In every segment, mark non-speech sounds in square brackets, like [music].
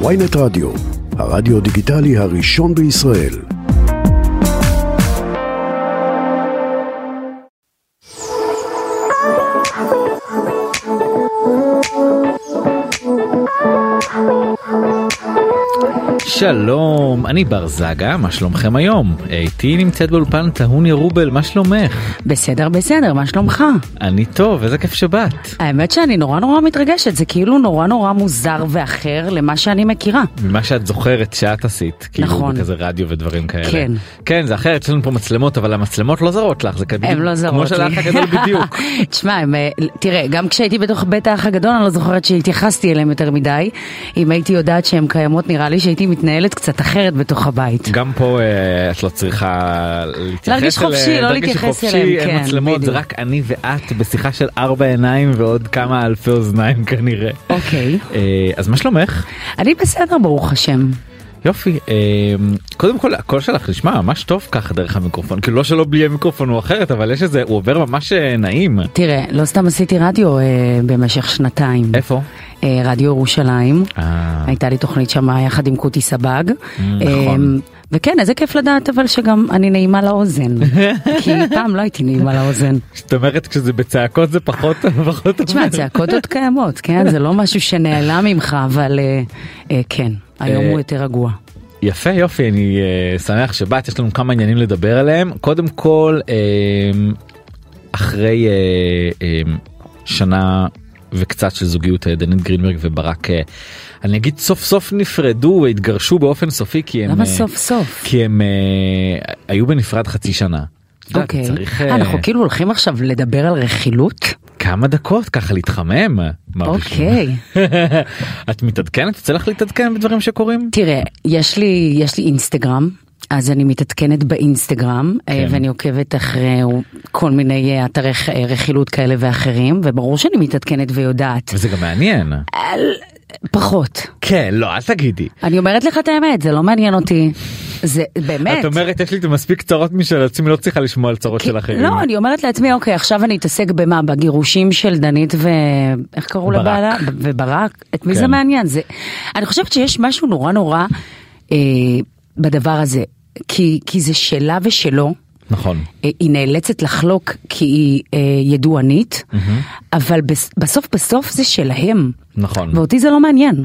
ויינט רדיו, הרדיו דיגיטלי הראשון בישראל. שלום, אני בר זגה, מה שלומכם היום? איתי נמצאת באולפן טהוניה רובל, מה שלומך? בסדר בסדר מה שלומך אני טוב, איזה כיף שבאת. האמת שאני נורא נורא מתרגשת זה כאילו נורא נורא מוזר ואחר למה שאני מכירה ממה שאת זוכרת שאת עשית, כאילו נכון. כזה רדיו ודברים כאלה. כן. כן, זה אחרת, יש לנו פה מצלמות, אבל המצלמות לא זרות לך, זה כזה הם לא זרות כמו לי. של האח הגדול בדיוק. [laughs] תשמע אה, תראה גם כשהייתי בתוך בית האח הגדול אני לא זוכרת שהתייחסתי אליהם יותר מדי אם הייתי יודעת שהן קיימות נראה לי שהייתי מתנהלת קצת אחרת בתוך הבית. גם פה אה, את לא צריכה להתייחס להרגיש חופשי, אליהם, לא להתייחס אליהם, אין כן, מצלמות, זה. רק אני ואת בשיחה של ארבע עיניים ועוד כמה אלפי אוזניים [laughs] כנראה. אוקיי אה, אז מה שלומך? אני בסדר ברוך השם. יופי אה, קודם כל הקול שלך נשמע ממש טוב ככה דרך המיקרופון כאילו לא שלא בלי המיקרופון הוא אחרת אבל יש איזה הוא עובר ממש אה, נעים תראה לא סתם עשיתי רדיו אה, במשך שנתיים. איפה? אה, רדיו ירושלים. אה, הייתה לי תוכנית שם יחד עם קותי סבג. נכון. אמ, וכן, איזה כיף לדעת אבל שגם אני נעימה לאוזן. [laughs] כי פעם לא הייתי נעימה לאוזן. זאת אומרת כשזה בצעקות זה פחות [laughs] תשמע. צעקות עוד קיימות, כן? זה לא משהו שנעלם ממך, אבל אה, אה, כן, היום אה, הוא יותר רגוע. יפה יופי אני אה, שמח שבאת יש לנו כמה עניינים לדבר עליהם קודם כל אה, אחרי אה, אה, שנה וקצת של זוגיות אה, דנית גרינברג וברק אה, אני אגיד סוף סוף נפרדו והתגרשו באופן סופי כי הם למה אה, סוף סוף? כי הם היו בנפרד חצי שנה. אוקיי. צריך אנחנו כאילו הולכים עכשיו לדבר על רכילות? כמה דקות ככה להתחמם. אוקיי. [laughs] את מתעדכנת? יוצא לך להתעדכן בדברים שקורים? תראה, יש לי, יש לי אינסטגרם. אז אני מתעדכנת באינסטגרם כן. כן. ואני עוקבת אחרי כל מיני אה, אתרי אה, רכילות כאלה ואחרים וברור שאני מתעדכנת ויודעת. וזה גם מעניין. על... פחות. כן לא אל תגידי. אני אומרת לך את האמת זה לא מעניין אותי. זה באמת. את אומרת יש לי מספיק צרות משל עצמי לא צריכה לשמוע על צרות של אחרים. לא, אני אומרת לעצמי, אוקיי, עכשיו אני אתעסק במה? בגירושים של דנית ו... איך קראו. לבעלה? וברק? את מי כן. זה מעניין? זה... אני חושבת שיש משהו נורא נורא אה, בדבר הזה, כי, כי זה שלה ושלו. נכון. אה, היא נאלצת לחלוק כי היא אה, ידוענית, אבל בס- בסוף בסוף זה שלהם. נכון. ואותי זה לא מעניין.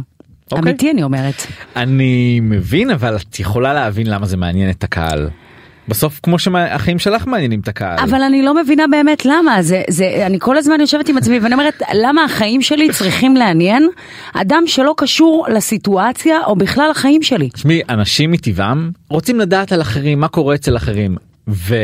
אוקיי. אמיתי אני אומרת. אני מבין אבל את יכולה להבין למה זה מעניין את הקהל. בסוף כמו שהחיים שלך מעניינים את הקהל. אבל אני לא מבינה באמת למה זה זה אני כל הזמן יושבת עם עצמי ואני אומרת למה החיים שלי צריכים לעניין אדם שלא קשור לסיטואציה או בכלל לחיים שלי. תשמעי אנשים מטבעם רוצים לדעת על אחרים מה קורה אצל אחרים. ו...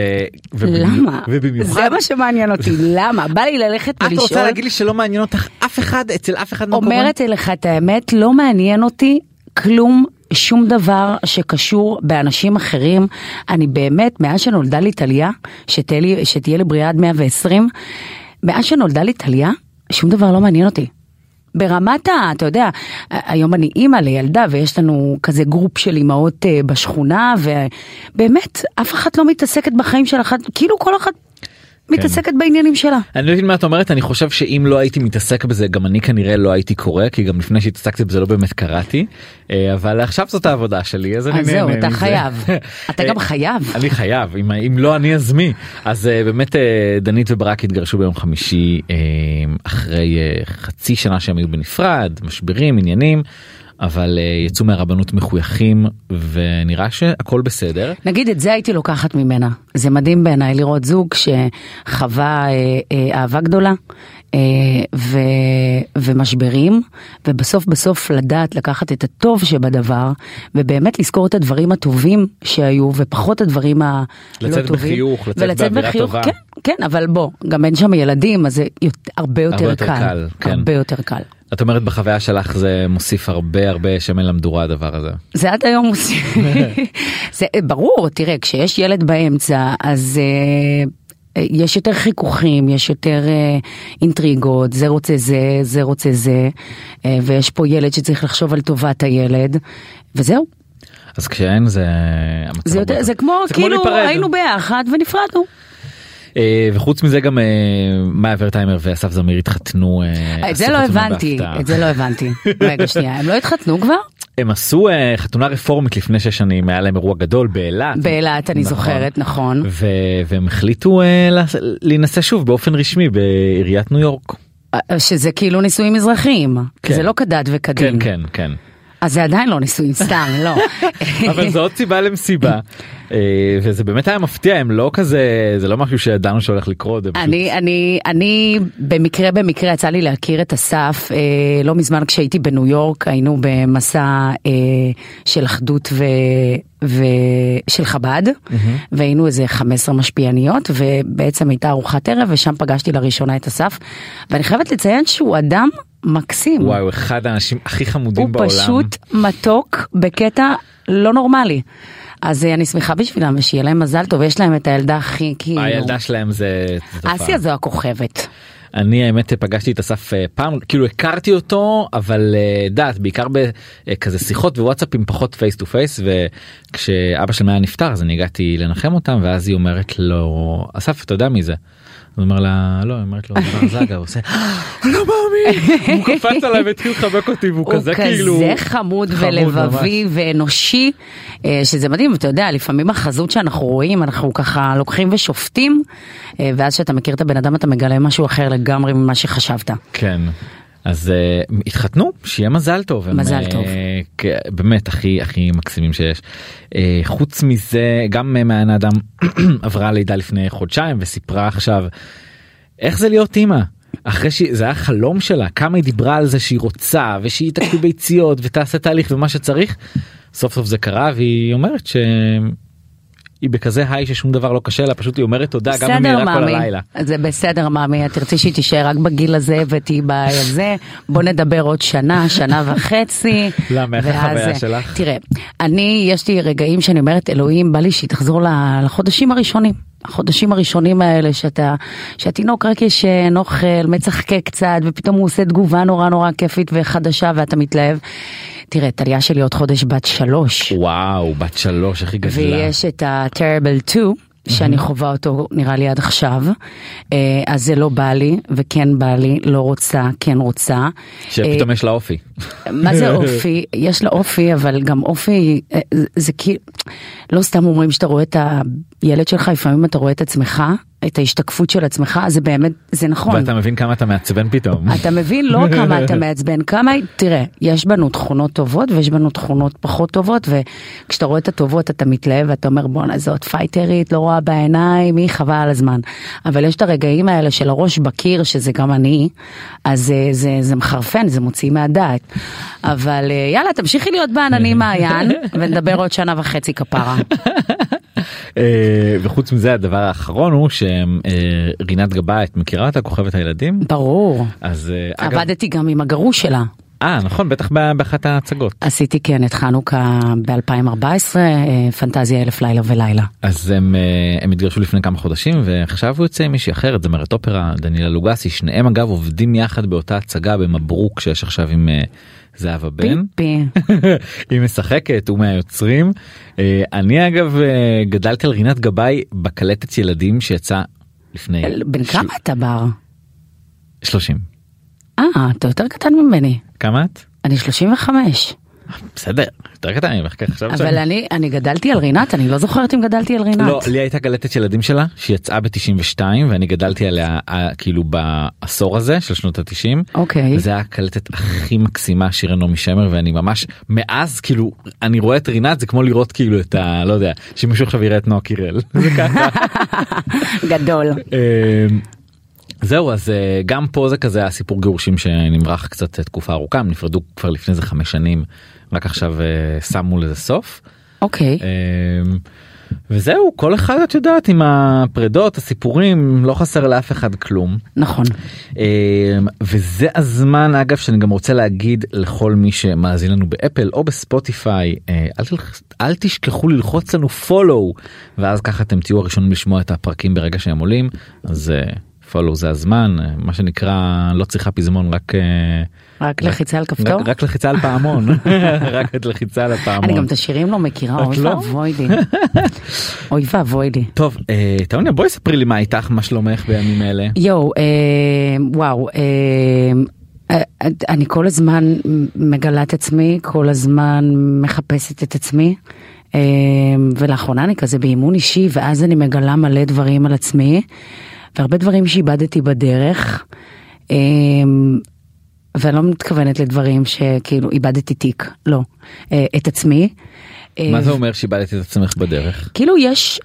ובמיוחד- למה? ובמיוחד זה מה שמעניין אותי למה בא לי ללכת את רוצה ולשאול להגיד לי שלא מעניין אותך אף אחד אצל אף אחד מהקורבן? אומרת לך את האמת לא מעניין אותי כלום. שום דבר שקשור באנשים אחרים, אני באמת, מאז שנולדה לי טליה, שתהיה לי- בריאה עד 120, מאז שנולדה לי טליה, שום דבר לא מעניין אותי. ברמת ה... אתה יודע, היום אני אימא לילדה ויש לנו כזה group של אימהות אה, בשכונה ובאמת אף אחת לא מתעסקת בחיים של אחת, כאילו כל אחת מתעסקת בעניינים שלה. אני לא מבין מה את אומרת אני חושב שאם לא הייתי מתעסק בזה גם אני כנראה לא הייתי קורא כי גם לפני שהתעסקתי בזה לא באמת קראתי אה, אבל עכשיו זאת העבודה שלי אז אני אז נהנה זהו, אתה. חייב. אתה גם אה, חייב. אני חייב אם, אם לא אני אז מי אז אה, באמת אה, דנית וברק התגרשו ביום חמישי אחרי חצי שנה שהם היו בנפרד משברים עניינים אבל אה, יצאו מהרבנות מחויכים ונראה שהכל בסדר. נגיד את זה הייתי לוקחת ממנה. זה מדהים בעיניי לראות זוג שחווה אה, אה, אהבה גדולה אה, ו, ומשברים, ובסוף בסוף לדעת לקחת את הטוב שבדבר, ובאמת לזכור את הדברים הטובים שהיו, ופחות הדברים הלא לצאת טובים. בחיוך, לצאת באווירה בחיוך, טובה. כן, כן, אבל בוא, גם אין שם ילדים, אז זה הרבה יותר יותר קל. קל, כן. הרבה יותר קל. את אומרת בחוויה שלך זה מוסיף הרבה הרבה שמן למדורה הדבר הזה. זה עד היום עושים. [laughs] זה ברור, תראה, כשיש ילד באמצע, אז אה, אה, יש יותר חיכוכים, יש יותר אה, אינטריגות, זה רוצה זה, זה רוצה זה, ויש פה ילד שצריך לחשוב על טובת הילד, וזהו. אז כשאין זה זה, יותר, זה כמו, כאילו להיפרד. היינו ביחד ונפרדנו. אה, וחוץ מזה גם אה, מאיה ורטהיימר ואסף זמיר התחתנו. אה, את זה לא הבנתי. את זה לא הבנתי. רגע שנייה, הם לא התחתנו כבר? הם עשו אה, חתונה רפורמית לפני שש שנים היה להם אירוע גדול באילת. באילת אני נכון. זוכרת, נכון. ו- והם החליטו לעש- להינשא שוב באופן רשמי בעיריית ניו יורק. שזה כאילו נישואים מזרחיים. כן. זה לא כדת וכדין. כן כן כן. אז זה עדיין לא נישואים, [laughs] סתם, לא. אבל זו עוד סיבה למסיבה. אה, וזה באמת היה מפתיע הם לא כזה זה לא משהו שידענו שהולך לקרות. אני, אני, אני במקרה במקרה יצא לי להכיר את אסף אה, לא מזמן כשהייתי בניו יורק היינו במסע אה, של אחדות ו, ושל חב"ד והיינו איזה 15 משפיעניות ובעצם הייתה ארוחת ערב ושם פגשתי לראשונה את אסף ואני חייבת לציין שהוא אדם מקסים. וואי הוא אחד האנשים הכי חמודים הוא בעולם. פשוט מתוק בקטע לא נורמלי. אז אה, אני שמחה בשבילם ושיהיה להם מזל טוב יש להם את הילדה הכי כאילו הילדה שלהם זה. אסיה זו הכוכבת. אני האמת פגשתי את אסף אה, פעם כאילו הכרתי אותו אבל אה, דעת בעיקר בכזה שיחות ווואטסאפים פחות face to face וכשאבא של מאיה נפטר אז אני הגעתי לנחם אותם ואז היא אומרת לו אסף אתה יודע מי זה. הוא אומר לה לא היא אומרת לו "בר זגה הוא עושה "אני לא מאמין הוא [laughs] קפץ עליי והתחיל לחבק אותי והוא הוא כזה כאילו כזה חמוד ולבבי ואנושי אה, שזה מדהים אתה יודע לפעמים החזות שאנחנו רואים אנחנו ככה לוקחים ושופטים אה, ואז שאתה מכיר את הבן אדם אתה מגלה משהו אחר לגמרי ממה שחשבת. כן. אז uh, התחתנו שיהיה מזל טוב הם, מזל אה, טוב. כ- באמת הכי הכי מקסימים שיש. Uh, חוץ מזה גם uh, מעיין האדם [clears throat] עברה לידה לפני חודשיים וסיפרה עכשיו איך זה להיות אימא. אחרי שזה היה חלום שלה כמה היא דיברה על זה שהיא רוצה ושהיא תקפיא ביציות ותעשה תהליך ומה שצריך סוף סוף זה קרה והיא אומרת שהיא בכזה היי ששום דבר לא קשה לה פשוט היא אומרת תודה גם אם היא רק כל הלילה. זה בסדר מאמי, את תרצי שהיא תישאר רק בגיל הזה ותהיי בזה, בוא נדבר עוד שנה, שנה וחצי. [laughs] למה? איך החוויה שלך? תראה, אני, יש לי רגעים שאני אומרת, אלוהים, בא לי שהיא תחזור לחודשים הראשונים. החודשים הראשונים האלה שאתה, שהתינוק רק ישן, אוכל, מצחקק קצת, ופתאום הוא עושה תגובה נורא נורא כיפית וחדשה ואתה מתלהב. תראה, טליה שלי עוד חודש בת שלוש. וואו בת שלוש איך היא גדלה. ויש את ה-Terrible 2. שאני חווה אותו נראה לי עד עכשיו, אה, אז זה לא בא לי, וכן בא לי, לא רוצה, כן רוצה. שפתאום יש לה אופי. מה זה [laughs] אופי? יש לה אופי, אבל גם אופי, אה, זה כאילו, לא סתם אומרים שאתה רואה את הילד שלך, לפעמים אתה רואה את עצמך, את ההשתקפות של עצמך, זה באמת, זה נכון. ואתה מבין כמה אתה מעצבן פתאום. [laughs] אתה מבין לא כמה אתה [laughs] מעצבן, כמה, תראה, יש בנו תכונות טובות ויש בנו תכונות פחות טובות, וכשאתה רואה את הטובות אתה מתלהב ואתה אומר בואנה זאת פייטרית, לא רואה בעיניים, היא חבל על הזמן. אבל יש את הרגעים האלה של הראש בקיר, שזה גם אני, אז זה, זה, זה מחרפן, זה מוציא מהדעת. אבל אה, יאללה, תמשיכי להיות בעננים מעיין, [laughs] ונדבר עוד שנה וחצי כפרה. אה, וחוץ מזה הדבר האחרון הוא שרינת גבאי את מכירה אותה כוכבת הילדים ברור. אז אה, עבדתי גם עם הגרוש שלה. אה נכון בטח באחת ההצגות עשיתי כן את חנוכה ב-2014, פנטזיה אלף לילה ולילה. אז הם אה, הם התגרשו לפני כמה חודשים ועכשיו הוא יוצא עם מישהי אחרת זמרת אופרה דניאלה לוגסי שניהם אגב עובדים יחד באותה הצגה במברוק שיש עכשיו עם אה, זהבה בן. [laughs] היא משחקת הוא מהיוצרים. אה, אני אגב אה, גדלתי על רינת גבאי בקלטת ילדים שיצא לפני בן כמה אתה בר? 30. אה, אתה יותר קטן ממני. כמה את? אני 35. בסדר יותר קטן ממך חשבת אבל אני אני גדלתי על רינת, אני לא זוכרת אם גדלתי על רינת. לא לי הייתה קלטת ילדים שלה שיצאה ב-92 ואני גדלתי עליה כאילו בעשור הזה של שנות ה-90. אוקיי. זה היה הקלטת הכי מקסימה שירי נעמי שמר ואני ממש מאז כאילו אני רואה את רינת זה כמו לראות כאילו את ה... לא יודע שמישהו עכשיו יראה את נועה קירל. [laughs] [laughs] גדול. אה, זהו אז אה, גם פה זה כזה הסיפור גירושים שנמרח קצת תקופה ארוכה הם נפרדו כבר לפני איזה חמש שנים רק עכשיו אה, שמו לזה סוף. אוקיי. וזהו כל אחד את יודעת עם הפרדות הסיפורים לא חסר לאף אחד כלום נכון. וזה הזמן אגב שאני גם רוצה להגיד לכל מי שמאזין לנו באפל או בספוטיפיי אה, אל, תלח- אל תשכחו ללחוץ לנו פולו ואז ככה אתם תהיו הראשונים לשמוע את הפרקים ברגע שהם עולים אז פולו זה הזמן מה שנקרא לא צריכה פזמון רק. אה, רק לחיצה על כפתור? רק, לחיצה על פעמון [laughs] [laughs] רק את לחיצה על הפעמון. אני גם את השירים לא מכירה, אוי לא? ואבוי לי. [laughs] אוי ואבוי לי. טוב, אה, טוניה בואי ספרי לי מה איתך, מה שלומך בימים אלה. יואו, אה, וואו, אני כל הזמן מגלה את עצמי, כל הזמן מחפשת את עצמי. ולאחרונה אני כזה באימון אישי, ואז אני מגלה מלא דברים על עצמי, והרבה דברים שאיבדתי בדרך. אה, ואני לא מתכוונת לדברים שכאילו איבדתי תיק, לא, את עצמי. מה זה אומר שאיבדתי את עצמך בדרך? כאילו יש,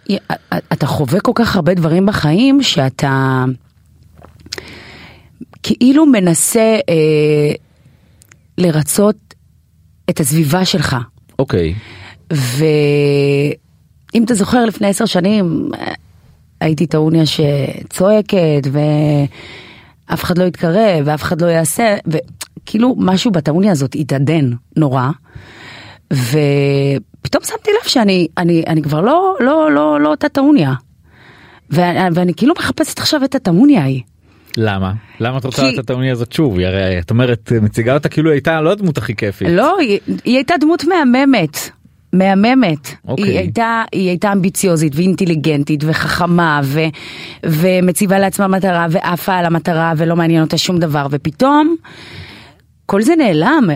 אתה חווה כל כך הרבה דברים בחיים שאתה כאילו מנסה אה, לרצות את הסביבה שלך. אוקיי. ואם אתה זוכר לפני עשר שנים הייתי טעוניה שצועקת ואף אחד לא יתקרב ואף אחד לא יעשה וכאילו משהו בטעוניה הזאת התעדן נורא. ופתאום שמתי לב שאני אני, אני כבר לא, לא, לא, לא אותה טעוניה. ואני, ואני כאילו מחפשת עכשיו את הטעוניה ההיא. למה? למה את רוצה כי... את הטעוניה הזאת שוב? היא הרי את אומרת מציגה אותה כאילו הייתה לא הדמות הכי כיפית. לא, היא, היא הייתה דמות מהממת. מהממת, okay. היא, אוקיי. הייתה, היא הייתה אמביציוזית ואינטליגנטית וחכמה ו, ומציבה לעצמה מטרה ועפה על המטרה ולא מעניין אותה שום דבר ופתאום כל זה נעלם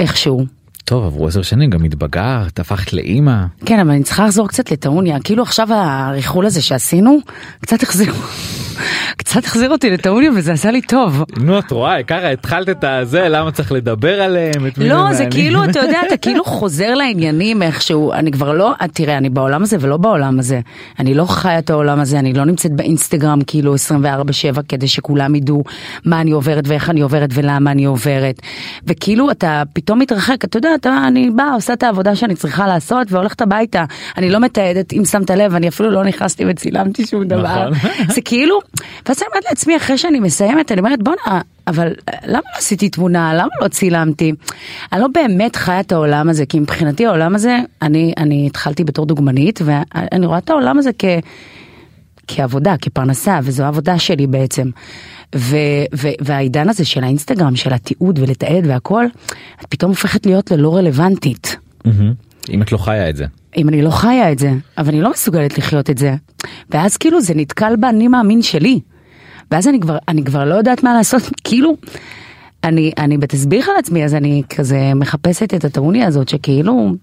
איכשהו. טוב עברו עשר שנים גם התבגרת הפכת לאימא. כן אבל אני צריכה לחזור קצת לטעוניה כאילו עכשיו הריחול הזה שעשינו קצת החזיר קצת החזיר אותי לטעוניה וזה עשה לי טוב. נו את רואה ככה התחלת את הזה למה צריך לדבר עליהם. לא זה כאילו אתה יודע אתה [laughs] כאילו חוזר לעניינים איכשהו. אני כבר לא תראה אני בעולם הזה ולא בעולם הזה. אני לא חיה את העולם הזה אני לא נמצאת באינסטגרם כאילו 24/7 כדי שכולם ידעו מה אני עוברת ואיך אני עוברת ולמה אני עוברת. וכאילו אתה פתאום מתרחק. אתה יודע אתה אני באה עושה את העבודה שאני צריכה לעשות והולכת הביתה. אני לא מתעדת אם שמת לב אני אפילו לא נכנסתי וצילמתי שום דבר. נכון. זה כאילו ואז אני אומרת לעצמי אחרי שאני מסיימת אני אומרת בואנה אבל למה לא עשיתי תמונה למה לא צילמתי אני לא באמת חיה את העולם הזה כי מבחינתי העולם הזה אני אני התחלתי בתור דוגמנית ואני רואה את העולם הזה כ... כעבודה כפרנסה וזו העבודה שלי בעצם. ו- ו- והעידן הזה של האינסטגרם של התיעוד ולתעד והכל את פתאום הופכת להיות ללא רלוונטית. אם את לא חיה את זה. אם אני לא חיה את זה, אבל אני לא מסוגלת לחיות את זה. ואז כאילו זה נתקל באני מאמין שלי. ואז אני כבר, אני כבר לא יודעת מה לעשות, [laughs] כאילו, אני, אני בתסביך על עצמי, אז אני כזה מחפשת את הטרוניה הזאת, שכאילו,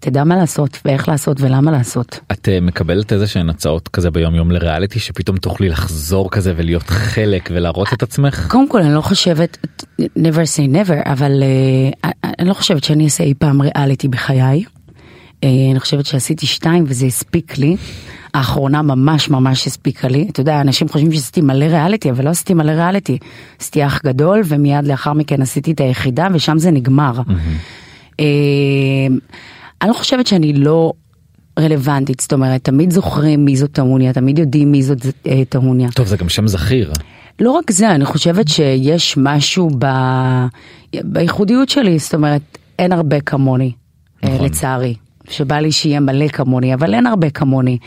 תדע מה לעשות, ואיך לעשות, ולמה לעשות. את uh, מקבלת איזה שהן הצעות כזה ביום יום לריאליטי, שפתאום תוכלי לחזור כזה ולהיות חלק ולהראות את עצמך? קודם כל, אני לא חושבת, never say never, אבל uh, אני לא חושבת שאני אעשה אי פעם ריאליטי בחיי. אה, אני חושבת שעשיתי שתיים וזה הספיק לי. האחרונה ממש ממש הספיקה לי. אתה יודע, אנשים חושבים שעשיתי מלא ריאליטי, אבל לא עשיתי מלא ריאליטי. עשיתי אח גדול ומיד לאחר מכן עשיתי את היחידה ושם זה נגמר. Mm-hmm. אני לא חושבת שאני לא רלוונטית, זאת אומרת, תמיד זוכרים מי זאת טעוניה, תמיד יודעים מי זאת אה, טעוניה. טוב, זה גם שם זכיר. לא רק זה, אני חושבת שיש משהו ב... בייחודיות שלי, זאת אומרת, אין הרבה כמוני, נכון. לצערי. שבא לי שיהיה מלא כמוני, אבל אין הרבה כמוני.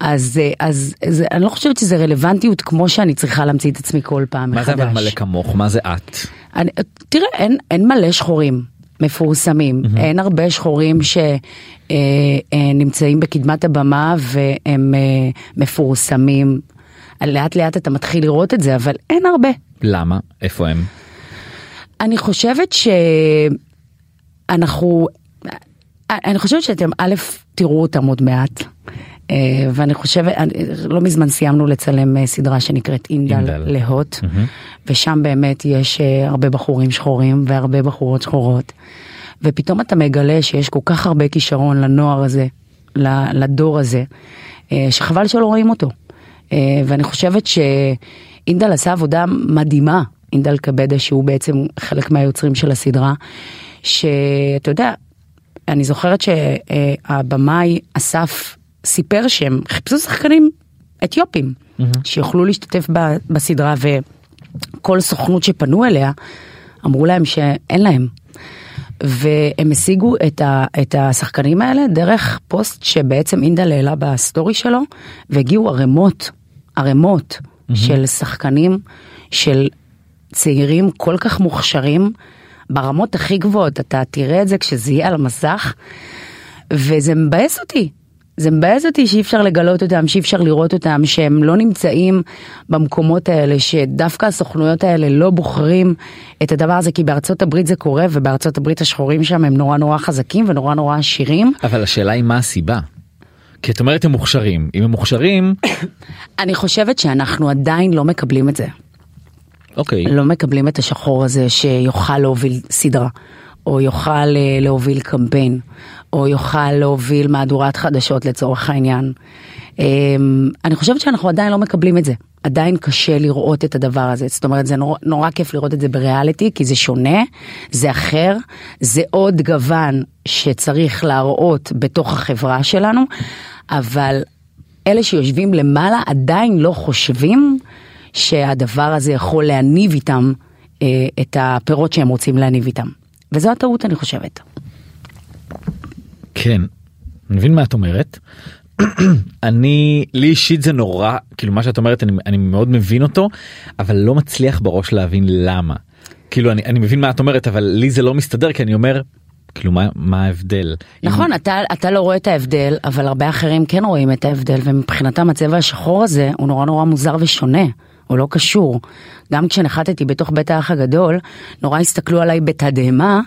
אז, אז, אז אני לא חושבת שזה רלוונטיות כמו שאני צריכה להמציא את עצמי כל פעם מה מחדש. מה זה אבל מלא כמוך? מה זה את? אני, תראה, אין, אין מלא שחורים מפורסמים, mm-hmm. אין הרבה שחורים שנמצאים אה, אה, בקדמת הבמה והם אה, מפורסמים. לאט לאט אתה מתחיל לראות את זה, אבל אין הרבה. למה? איפה הם? אני חושבת שאנחנו אני חושבת שאתם א', תראו אותם עוד מעט. אה, ואני חושבת, לא מזמן סיימנו לצלם אה, סדרה שנקראת אינדל, אינדל. להוט, mm-hmm. ושם באמת יש אה, הרבה בחורים שחורים והרבה בחורות שחורות. ופתאום אתה מגלה שיש כל כך הרבה כישרון לנוער הזה, לדור הזה, שחבל שלא רואים אותו. ואני חושבת שאינדל עשה עבודה מדהימה, אינדל קבדה שהוא בעצם חלק מהיוצרים של הסדרה, שאתה יודע, אני זוכרת שהבמאי אסף סיפר שהם חיפשו שחקנים אתיופים mm-hmm. שיוכלו להשתתף בסדרה וכל סוכנות שפנו אליה אמרו להם שאין להם. והם השיגו את, ה, את השחקנים האלה דרך פוסט שבעצם אינדל העלה בסטורי שלו והגיעו ערימות, ערימות mm-hmm. של שחקנים, של צעירים כל כך מוכשרים. ברמות הכי גבוהות, אתה תראה את זה כשזה יהיה על המסך, וזה מבאס אותי. זה מבאס אותי שאי אפשר לגלות אותם, שאי אפשר לראות אותם, שהם לא נמצאים במקומות האלה, שדווקא הסוכנויות האלה לא בוחרים את הדבר הזה, כי בארצות הברית זה קורה, ובארצות הברית השחורים שם הם נורא נורא חזקים ונורא נורא עשירים. אבל השאלה היא מה הסיבה. כי את אומרת הם מוכשרים, אם הם מוכשרים, [coughs] אני חושבת שאנחנו עדיין לא מקבלים את זה. אוקיי, לא מקבלים את השחור הזה שיוכל להוביל סדרה, או יוכל אה, להוביל קמפיין, או יוכל להוביל מהדורת חדשות לצורך העניין. אמ, אני חושבת שאנחנו עדיין לא מקבלים את זה. עדיין קשה לראות את הדבר הזה. זאת אומרת, זה נורא, נורא כיף לראות את זה בריאליטי, כי זה שונה, זה אחר, זה עוד גוון שצריך להראות בתוך החברה שלנו, אבל אלה שיושבים למעלה עדיין לא חושבים שהדבר הזה יכול להניב איתם אה, את הפירות שהם רוצים להניב איתם. וזו הטעות אני חושבת. כן, אני מבין מה את אומרת. [clears throat] אני לי אישית זה נורא כאילו מה שאת אומרת אני, אני מאוד מבין אותו אבל לא מצליח בראש להבין למה. כאילו אני, אני מבין מה את אומרת אבל לי זה לא מסתדר כי אני אומר כאילו מה, מה ההבדל. נכון, אתה, אתה לא רואה את ההבדל, אבל הרבה אחרים כן רואים את ההבדל, ומבחינתם הצבע השחור הזה הוא נורא נורא מוזר ושונה. הוא לא קשור. גם כשנחתתי בתוך בית האח הגדול, נורא הסתכלו עליי בתדהמה,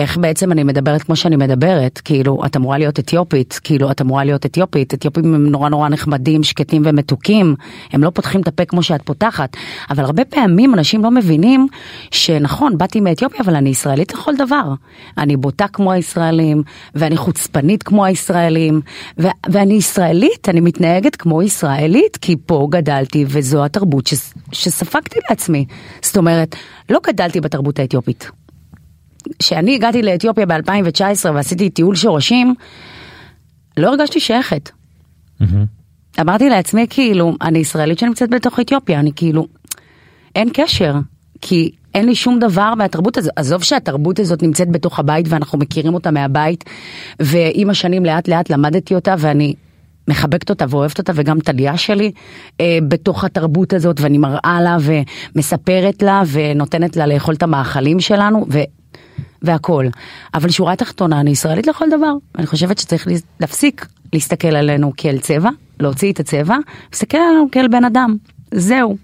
איך בעצם אני מדברת כמו שאני מדברת, כאילו, את אמורה להיות אתיופית, כאילו, את אמורה להיות אתיופית, אתיופים הם נורא נורא נחמדים, שקטים ומתוקים, הם לא פותחים את הפה כמו שאת פותחת, אבל הרבה פעמים אנשים לא מבינים שנכון, באתי מאתיופיה, אבל אני ישראלית לכל דבר. אני בוטה כמו הישראלים, ואני חוצפנית כמו הישראלים, ו- ואני ישראלית, אני מתנהגת כמו ישראלית, כי פה גדלתי וזו התרבות ש- שספגתי לעצמי. זאת אומרת, לא גדלתי בתרבות האתיופית. כשאני הגעתי לאתיופיה ב-2019 ועשיתי טיול שורשים, לא הרגשתי שייכת. אמרתי לעצמי כאילו, אני ישראלית שנמצאת בתוך אתיופיה, אני כאילו, אין קשר, כי אין לי שום דבר מהתרבות הזאת. עזוב שהתרבות הזאת נמצאת בתוך הבית ואנחנו מכירים אותה מהבית, ועם השנים לאט לאט למדתי אותה ואני מחבקת אותה ואוהבת אותה וגם טליה שלי אה, בתוך התרבות הזאת ואני מראה לה ומספרת לה ונותנת לה לאכול את המאכלים שלנו. והכל. אבל שורה תחתונה, אני ישראלית לכל דבר. אני חושבת שצריך להפסיק להסתכל עלינו כאל צבע, להוציא את הצבע, להסתכל עלינו כאל בן אדם. זהו.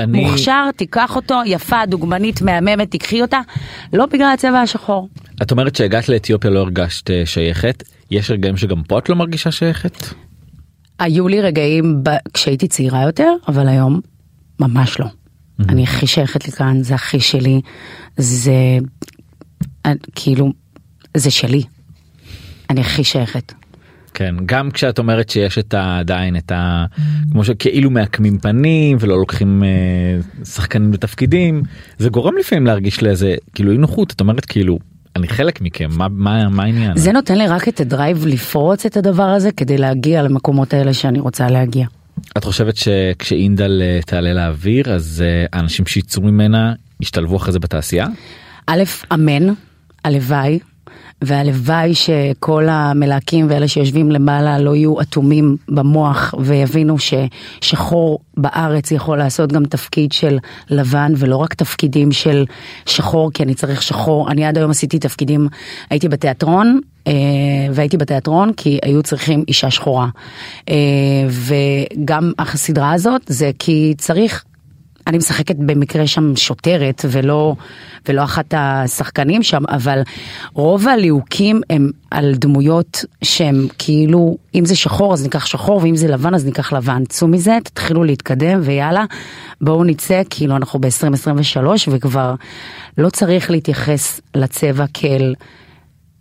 אני, מוכשר, תיקח אותו, יפה, דוגמנית, מהממת, תיקחי אותה, לא בגלל הצבע השחור. את אומרת שהגעת לאתיופיה לא הרגשת אה, שייכת, יש רגעים שגם פה את לא מרגישה שייכת? היו לי רגעים ב... כשהייתי צעירה יותר, אבל היום ממש לא. אני הכי שייכת לכאן, זה הכי שלי, זה כאילו, זה שלי. אני הכי שייכת. כן, גם כשאת אומרת שיש את ה- עדיין את ה... כמו שכאילו מעקמים פנים ולא לוקחים אה, שחקנים לתפקידים, זה גורם לפעמים להרגיש לאיזה כאילו אי נוחות, את אומרת כאילו, אני חלק מכם, מה, מה, מה העניין? זה נותן לי רק את הדרייב לפרוץ את הדבר הזה כדי להגיע למקומות האלה שאני רוצה להגיע. את חושבת שכשאינדל אה, תעלה לאוויר אז אה, האנשים שיצאו ממנה ישתלבו אחרי זה בתעשייה? א', אמן, הלוואי, והלוואי שכל המלהקים ואלה שיושבים למעלה לא יהיו אטומים במוח ויבינו ששחור בארץ יכול לעשות גם תפקיד של לבן ולא רק תפקידים של שחור כי אני צריך שחור. אני עד היום עשיתי תפקידים, הייתי בתיאטרון אה, והייתי בתיאטרון כי היו צריכים אישה שחורה. אה, וגם הסדרה הזאת זה כי צריך אני משחקת במקרה שם שוטרת ולא, ולא אחת השחקנים שם, אבל רוב הליהוקים הם על דמויות שהם כאילו, אם זה שחור אז ניקח שחור ואם זה לבן אז ניקח לבן. צאו מזה, תתחילו להתקדם ויאללה, בואו נצא, כאילו אנחנו ב-2023 וכבר לא צריך להתייחס לצבע כאל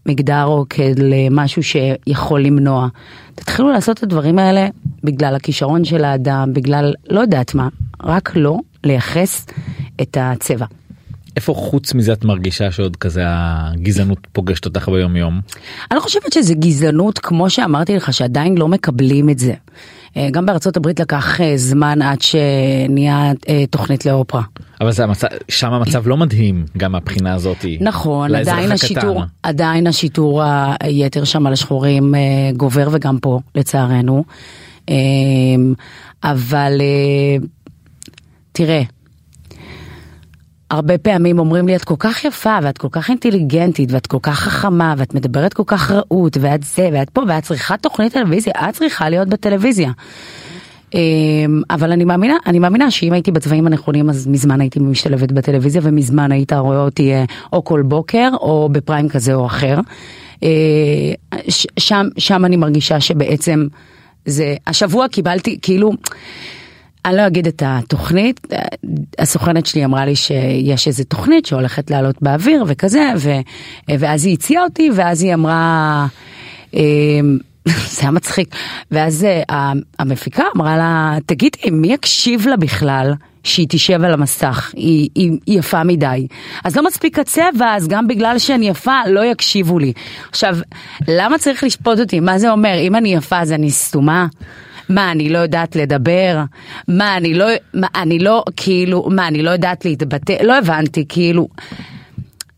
מגדר או כאל משהו שיכול למנוע. תתחילו לעשות את הדברים האלה בגלל הכישרון של האדם, בגלל לא יודעת מה, רק לא לייחס את הצבע. איפה חוץ מזה את מרגישה שעוד כזה הגזענות פוגשת אותך ביום יום? אני לא חושבת שזה גזענות כמו שאמרתי לך שעדיין לא מקבלים את זה. אה, גם בארצות הברית לקח אה, זמן עד שנהיה אה, תוכנית לאופרה. אבל זה המצב, שם המצב לא מדהים גם מהבחינה הזאתי. נכון, עדיין הקטן. השיטור, עדיין השיטור היתר שם על השחורים גובר וגם פה לצערנו. אבל תראה, הרבה פעמים אומרים לי את כל כך יפה ואת כל כך אינטליגנטית ואת כל כך חכמה ואת מדברת כל כך רהוט ואת זה ואת פה ואת צריכה תוכנית טלוויזיה את צריכה להיות בטלוויזיה. אמ, אבל אני מאמינה אני מאמינה שאם הייתי בצבעים הנכונים אז מזמן הייתי משתלבת בטלוויזיה ומזמן היית רואה אותי אה, או כל בוקר או בפריים כזה או אחר. אה, שם שם אני מרגישה שבעצם זה השבוע קיבלתי כאילו. אני לא אגיד את התוכנית, הסוכנת שלי אמרה לי שיש איזה תוכנית שהולכת לעלות באוויר וכזה, ו, ואז היא הציעה אותי, ואז היא אמרה, אמ, [laughs] זה היה מצחיק, ואז אה, המפיקה אמרה לה, תגידי, מי יקשיב לה בכלל? שהיא תשב על המסך, היא, היא, היא יפה מדי. אז לא מספיק הצבע, אז גם בגלל שאני יפה, לא יקשיבו לי. עכשיו, למה צריך לשפוט אותי? מה זה אומר? אם אני יפה אז אני סתומה? מה, אני לא יודעת לדבר? מה, אני לא, מה, אני לא, כאילו, מה, אני לא יודעת להתבטא? לא הבנתי, כאילו.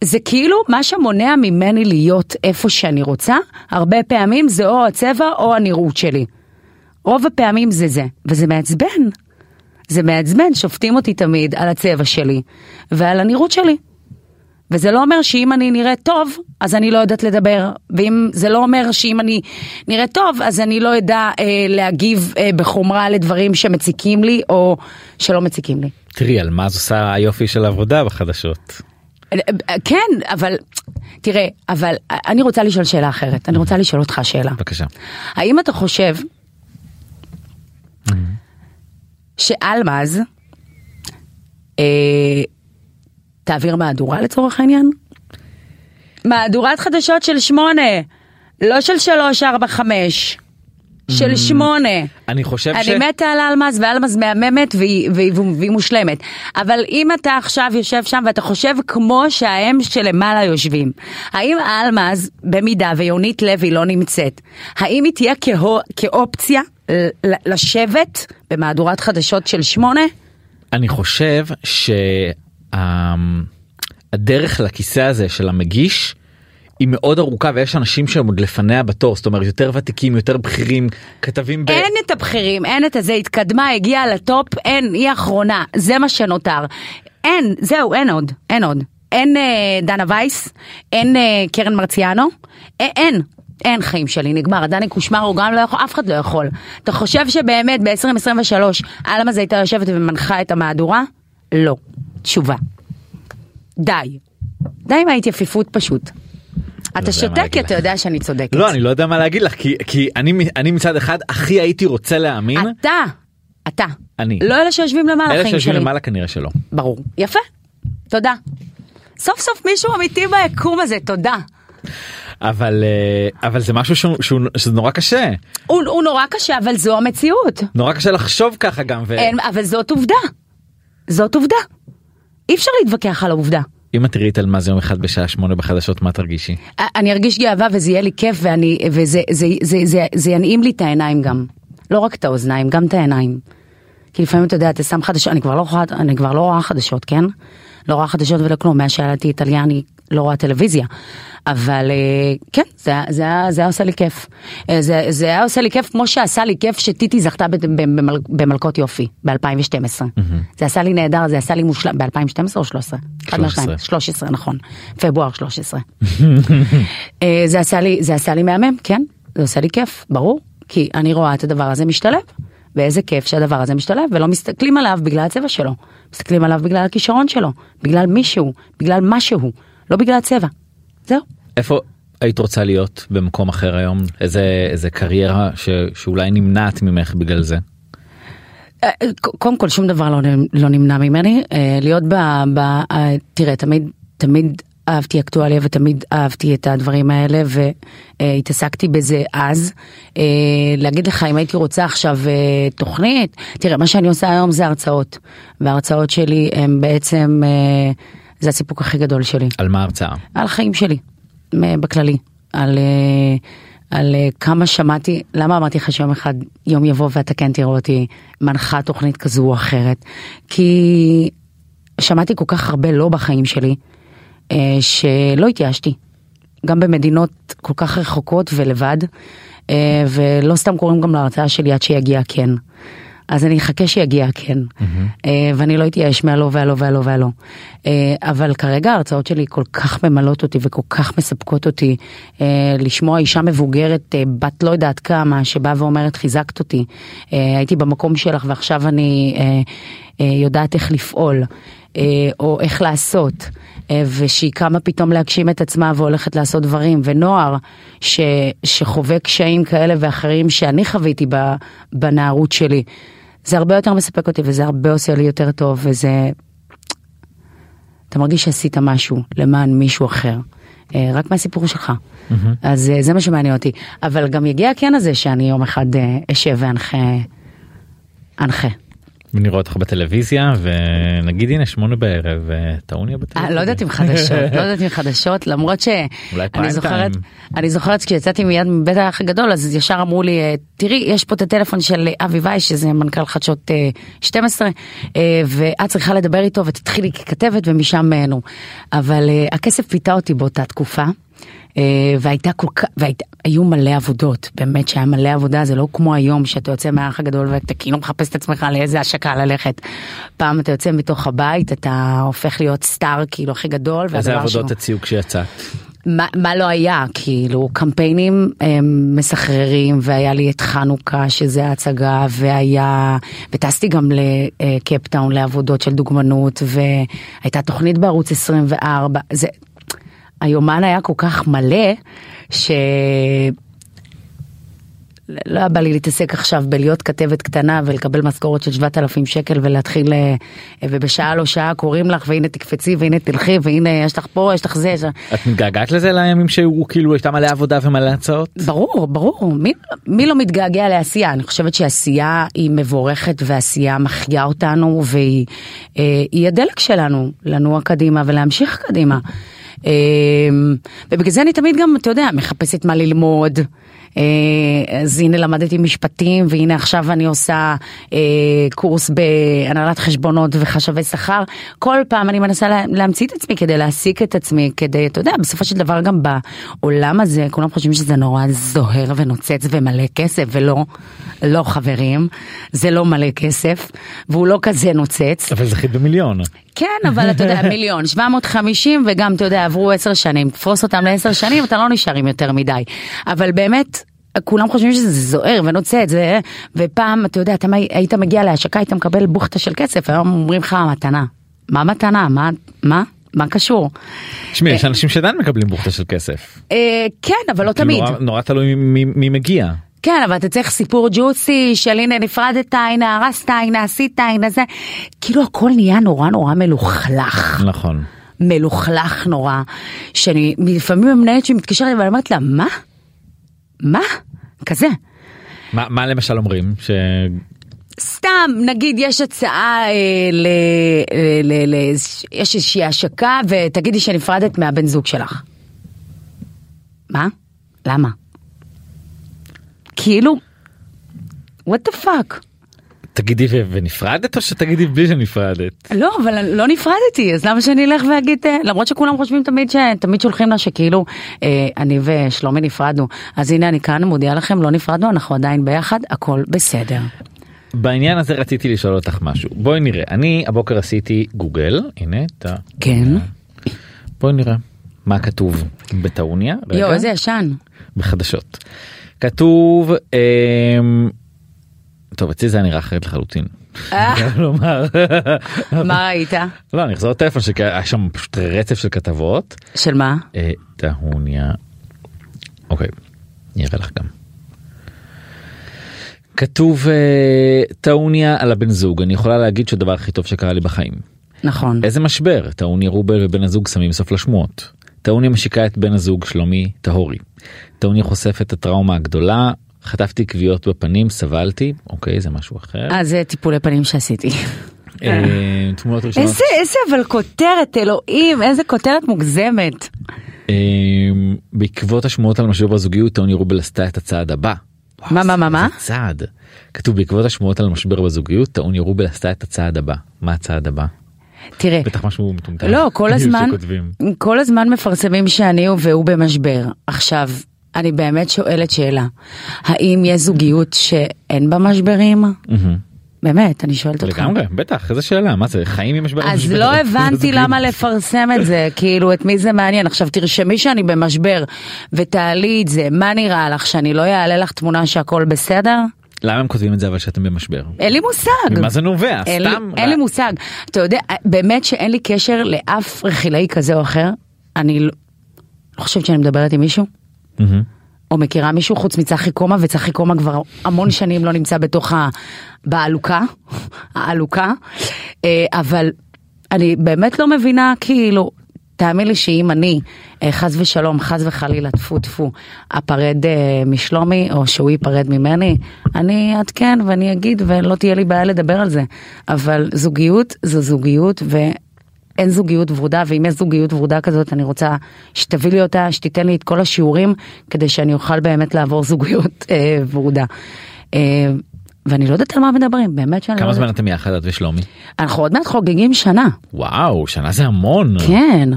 זה כאילו מה שמונע ממני להיות איפה שאני רוצה, הרבה פעמים זה או הצבע או הנראות שלי. רוב הפעמים זה זה, וזה מעצבן. זה מעצבן, שופטים אותי תמיד על הצבע שלי ועל הנראות שלי. וזה לא אומר שאם אני נראית טוב, אז אני לא יודעת לדבר. ואם זה לא אומר שאם אני נראית טוב, אז אני לא אדע אה, להגיב אה, בחומרה לדברים שמציקים לי או שלא מציקים לי. תראי, על מה זה עושה היופי של העבודה בחדשות. אה, אה, כן, אבל תראה, אבל אני רוצה לשאול שאלה אחרת. אני רוצה לשאול אותך שאלה. בבקשה. האם אתה חושב שאלמז אה, תעביר מהדורה לצורך העניין? מהדורת חדשות של שמונה, לא של שלוש, ארבע, חמש. של שמונה. אני חושב ש... אני מתה על אלמז ואלמז מהממת והיא, והיא, והיא מושלמת. אבל אם אתה עכשיו יושב שם ואתה חושב כמו שההם שלמעלה יושבים, האם אלמז, במידה ויונית לוי לא נמצאת, האם היא תהיה כאו, כאופציה לשבת במהדורת חדשות של שמונה? אני חושב שהדרך לכיסא הזה של המגיש היא מאוד ארוכה ויש אנשים שהם עוד לפניה בתור זאת אומרת יותר ותיקים יותר בכירים כתבים ב... אין את הבכירים אין את הזה התקדמה הגיעה לטופ אין היא אחרונה זה מה שנותר. אין זהו אין עוד אין עוד. אין אה, דנה וייס אין אה, קרן מרציאנו אה, אין אין חיים שלי נגמר דני קושמרו גם לא יכול אף אחד לא יכול. אתה חושב שבאמת ב-2023 אלמז הייתה יושבת ומנחה את המהדורה? לא תשובה די די עם ההתייפיפות פשוט. אתה יודע מה שותק כי אתה. יודע שאני צודקת. לא אני לא יודע מה להגיד לך כי כי אני אני מצד אחד הכי הייתי רוצה להאמין אתה, אתה. אני. לא אלה שיושבים למעלה אלה שיושבים. למעלה כנראה שלא. ברור. יפה. תודה. סוף סוף מישהו אמיתי ביקום הזה, תודה. אבל אה, אבל זה משהו שהוא, שהוא שזה נורא קשה הוא, הוא נורא קשה, אבל זו המציאות. נורא קשה לחשוב ככה גם ו... אין, אבל זאת עובדה. זאת עובדה. אי אפשר להתווכח על העובדה. אם את תראי את אלמז יום אחד בשעה שמונה בחדשות מה תרגישי? אני ארגיש גאווה וזה יהיה לי כיף ואני, וזה זה, זה, זה, זה ינעים לי את העיניים גם. לא רק את האוזניים, גם את העיניים. כי לפעמים אתה יודע, אתה שם חדשות, אני כבר לא, רואה- אני כבר לא רואה חדשות, כן? לא רואה חדשות ולא כלום, מאז שילדתי איטליאני לא רואה טלוויזיה. אבל אה, כן, זה, זה, זה היה עושה לי כיף. אה, זה, זה היה עושה לי כיף כמו שעשה לי כיף שטיטי זכתה במל, במלכות יופי ב-2012. זה עשה לי נהדר, זה עשה לי מושלם, ב-2012 או 13? אחד מהשניים, 13. 13 נכון, פברואר 13. [laughs] אה, זה עשה לי, זה עשה לי מהמם, כן, זה עושה לי כיף, ברור, כי אני רואה את הדבר הזה משתלב, ואיזה כיף שהדבר הזה משתלב, ולא מסתכלים עליו בגלל הצבע שלו, מסתכלים עליו בגלל הכישרון שלו, בגלל מישהו, בגלל משהו, לא בגלל הצבע. זהו. איפה היית רוצה להיות במקום אחר היום? איזה איזה קריירה ש, שאולי נמנעת ממך בגלל זה? אה, קודם כל שום דבר לא, לא נמנע ממני אה, להיות ב... ב אה, תראה תמיד תמיד אהבתי אקטואליה ותמיד אהבתי את הדברים האלה והתעסקתי בזה אז. להגיד לך אם הייתי רוצה עכשיו תוכנית תראה מה שאני עושה היום זה הרצאות וההרצאות שלי הם בעצם זה הסיפוק הכי גדול שלי. על מה ההרצאה? על החיים שלי, בכללי, על, אה, על אה, כמה שמעתי, למה אמרתי לך שיום אחד יום יבוא ואתה כן תראו אותי מנחה תוכנית כזו או אחרת, כי שמעתי כל כך הרבה לא בחיים שלי, אה, שלא התייאשתי, גם במדינות כל כך רחוקות ולבד, ולא סתם קוראים גם להרצאה שלי עד שיגיע כן. אז אני אחכה שיגיע כן. אה, ואני לא אתייאש מהלא והלא והלא והלא. אה, אבל כרגע ההרצאות שלי כל כך ממלאות אותי וכל כך מספקות אותי. אה, לשמוע אישה מבוגרת, בת לא יודעת כמה, שבאה ואומרת חיזקת אותי. הייתי במקום שלך ועכשיו אני יודעת איך לפעול. אה, או איך לעשות, אה, ושהיא קמה פתאום להגשים את עצמה והולכת לעשות דברים, ונוער ש, שחווה קשיים כאלה ואחרים שאני חוויתי בנערות שלי, זה הרבה יותר מספק אותי וזה הרבה עושה לי יותר טוב, וזה... אתה מרגיש שעשית משהו למען מישהו אחר, אה, רק מהסיפור שלך. אז אה, זה מה שמעניין אותי. אבל גם יגיע הכן הזה שאני יום אחד אשב ואנחה. אנחה. ונראה אותך בטלוויזיה ונגיד הנה שמונה בערב טעוניה אה, בטלוויזיה. לא יודעת אם חדשות, לא יודעת אם חדשות, למרות שאני זוכרת. אני זוכרת כשיצאתי מיד מבית האח הגדול, אז ישר אמרו לי, אה, תראי, יש פה את הטלפון של אבי וייש, שזה מנכ"ל חדשות אה, 12, אה, ואת צריכה לדבר איתו ותתחילי ככתבת ומשם נו. אבל הכסף פיתה אותי באותה תקופה. אה, והייתה כל כך, והיו מלא עבודות, באמת שהיה מלא עבודה, זה לא כמו היום שאתה יוצא מהאח הגדול ואתה כאילו מחפש את עצמך לאיזה השקה ללכת. פעם אתה יוצא מתוך הבית, אתה הופך להיות סטאר כאילו הכי גדול. איזה עבודות שהוא- הציעו כשיצאת? מה, מה לא היה, כאילו קמפיינים הם, מסחררים והיה לי את חנוכה שזה ההצגה והיה, וטסתי גם לקפטאון לעבודות של דוגמנות והייתה תוכנית בערוץ 24, זה, היומן היה כל כך מלא ש... לא היה בא לי להתעסק עכשיו בלהיות כתבת קטנה ולקבל משכורת של 7,000 שקל ולהתחיל אה, ובשעה לא שעה קוראים לך והנה תקפצי והנה תלכי והנה יש לך פה יש לך זה. את מתגעגעת לזה לימים שהוא כאילו הייתה מלא עבודה ומלא הצעות? ברור ברור מי, מי לא מתגעגע לעשייה אני חושבת שעשייה היא מבורכת ועשייה מחיה אותנו והיא אה, הדלק שלנו לנוע קדימה ולהמשיך קדימה. אה, ובגלל זה אני תמיד גם אתה יודע מחפשת מה ללמוד. אה, אז הנה למדתי משפטים והנה עכשיו אני עושה אה, קורס בהנהלת חשבונות וחשבי שכר. כל פעם אני מנסה לה, להמציא את עצמי כדי להעסיק את עצמי, כדי, אתה יודע, בסופו של דבר גם בעולם הזה כולם חושבים שזה נורא זוהר ונוצץ ומלא כסף ולא, לא חברים, זה לא מלא כסף והוא לא כזה נוצץ. אבל זכית במיליון. כן, אבל אתה יודע, [laughs] מיליון, 750 וגם, אתה יודע, עברו עשר שנים, תפוס אותם לעשר שנים, אתה לא נשאר עם יותר מדי. אבל באמת, כולם חושבים שזה זוהר ונוצץ, זה, ופעם, אתה יודע, אתה היית מגיע להשקה, היית מקבל בוכטה של כסף, היום אומרים לך מתנה. מה מתנה? מה? מה? מה קשור? תשמעי יש אנשים שעדיין מקבלים בוכטה של כסף. אה, כן, אבל לא כאילו, תמיד. נורא- תלוי מי מגיע. כן, אבל אתה צריך סיפור ג'וסי של הנה נפרדת, הנה הרסת, הנה עשית, הנה זה. כאילו הכל נהיה נורא נורא מלוכלך. נכון. מלוכלך נורא, שאני לפעמים המנהלת שלי מתקשרת ואני אומרת לה, מה? מה? כזה. מה מה למשל אומרים? ש... סתם, נגיד יש הצעה, אה, ל, ל, ל, ל, יש איזושהי השקה ותגידי שנפרדת מהבן זוג שלך. מה? למה? כאילו, what the fuck? תגידי ונפרדת או שתגידי בלי שנפרדת? לא, אבל לא נפרדתי, אז למה שאני אלך ואגיד, אה, למרות שכולם חושבים תמיד שתמיד שולחים לה שכאילו אה, אני ושלומי נפרדנו, אז הנה אני כאן מודיעה לכם, לא נפרדנו, אנחנו עדיין ביחד, הכל בסדר. בעניין הזה רציתי לשאול אותך משהו בואי נראה אני הבוקר עשיתי גוגל הנה את ה... כן. בואי נראה מה כתוב בטעוניה יואו, איזה ישן. בחדשות כתוב אמ... טוב אצלי זה נראה אחרת לחלוטין. אה. מה ראית? לא אני אחזור לטלפון שהיה שם פשוט רצף של כתבות. של מה? אה, טעוניה. אוקיי, אני אראה לך גם. כתוב אה, טעוניה על הבן זוג אני יכולה להגיד שהדבר הכי טוב שקרה לי בחיים. נכון. איזה משבר טעוניה רובל ובן הזוג שמים סוף לשמועות. טעוניה משיקה את בן הזוג שלומי טהורי. טעוניה חושף את הטראומה הגדולה חטפתי כוויות בפנים סבלתי אוקיי זה משהו אחר. אה, זה טיפולי פנים שעשיתי. אה, תמונות ראשונות. איזה, איזה אבל כותרת, אלוהים, איזה כותרת מוגזמת. אה, בעקבות השמועות על משבר בזוגיות טעוניה רובל עשתה את הצעד הבא. מה, מה, מה, מה? צעד. כתוב בעקבות השמועות על משבר בזוגיות טעוניה רובל עשתה את הצעד הבא. מה הצעד הבא? תראה, בטח משהו מטומטם. לא, כל הזמן. כל הזמן מפרסמים שאני והוא במשבר. עכשיו, אני באמת שואלת שאלה, האם יש זוגיות שאין בה משברים? באמת, אני שואלת אותך. לגמרי, בטח, איזה שאלה, מה זה, חיים עם משבר? אז. לא הבנתי. למה לפרסם את זה, כאילו את מי זה מעניין. עכשיו תרשמי שאני במשבר ותעלי את זה, מה נראה לך, שאני לא אעלה לך תמונה שהכל בסדר? למה הם כותבים את זה אבל שאתם במשבר? אין לי מושג. ממה זה נובע? אין לי- סתם? אין לי מושג. אתה יודע, באמת שאין לי קשר לאף רכילאי כזה או אחר. אני לא לא חושבת שאני מדברת עם מישהו, מהמם. או מכירה מישהו חוץ מצחי קומה, וצחי קומה כבר המון שנים לא נמצא בתוך ה... בעלוקה, העלוקה. אה, אבל אני באמת לא מבינה, כאילו, תאמין לי שאם אני, אה, חס ושלום, חס וחלילה, טפו טפו, אפרד אה, משלומי, או שהוא ייפרד ממני, אני אעדכן ואני אגיד, ולא תהיה לי בעיה לדבר על זה. אבל זוגיות זו זוגיות, ואין זוגיות ורודה, ואם יש זוגיות ורודה כזאת, אני רוצה שתביא לי אותה, שתיתן לי את כל השיעורים, כדי שאני אוכל באמת לעבור [laughs] זוגיות אה, ורודה. אה, ואני לא יודעת על מה מדברים, באמת שאני לא כמה זמן יודעת. אתם יחד את ושלומי? אנחנו עוד מעט חוגגים שנה. וואו, שנה זה המון. כן.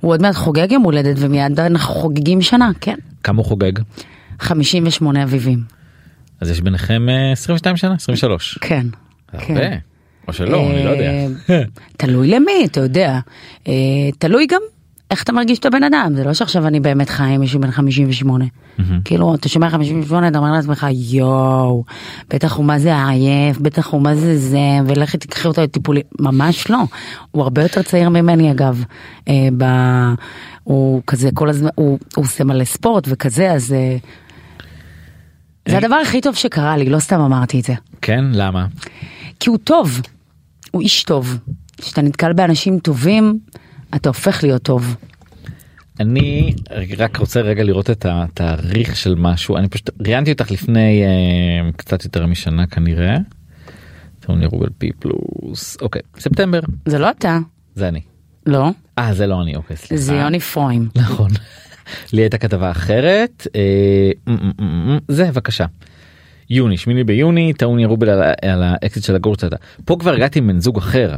הוא עוד מעט חוגג יום הולדת ומיד אנחנו חוגגים שנה, כן. כמה הוא חוגג? 58 אביבים. אז יש ביניכם אה, 22 שנה? 23. כן. כן. הרבה. או שלא, אני לא יודע. אה, תלוי למי, אתה יודע. אה, תלוי גם איך אתה מרגיש את הבן אדם, זה לא שעכשיו אני באמת חי עם מישהו בן 58. כאילו, אתה שומע 58, אתה אומר לעצמך, יואו, בטח הוא מה זה עייף, בטח הוא מה זה זה, ולכי תקחי אותו לטיפולים. ממש לא. הוא הרבה יותר צעיר ממני אגב. אה, ב... הוא כזה כל הזמן, הוא, הוא עושה מלא ספורט וכזה, אז... אה, זה הדבר הכי טוב שקרה לי, לא סתם אמרתי את זה. כן, למה? כי הוא טוב, הוא איש טוב. כשאתה נתקל באנשים טובים, אתה הופך להיות טוב. אני רק רוצה רגע לראות את התאריך של משהו אני פשוט ראיינתי אותך לפני אה, קצת יותר משנה כנראה. טוני רובל פי פלוס אוקיי ספטמבר זה לא אתה, זה אני. לא, אה זה לא אני אוקיי סליחה. זה יוני פרוים. נכון. לי הייתה כתבה אחרת אה, זה בבקשה. יוני שמיני ביוני טעוני רובל על, על האקזיט של הגורצתה פה כבר הגעתי עם בן זוג אחר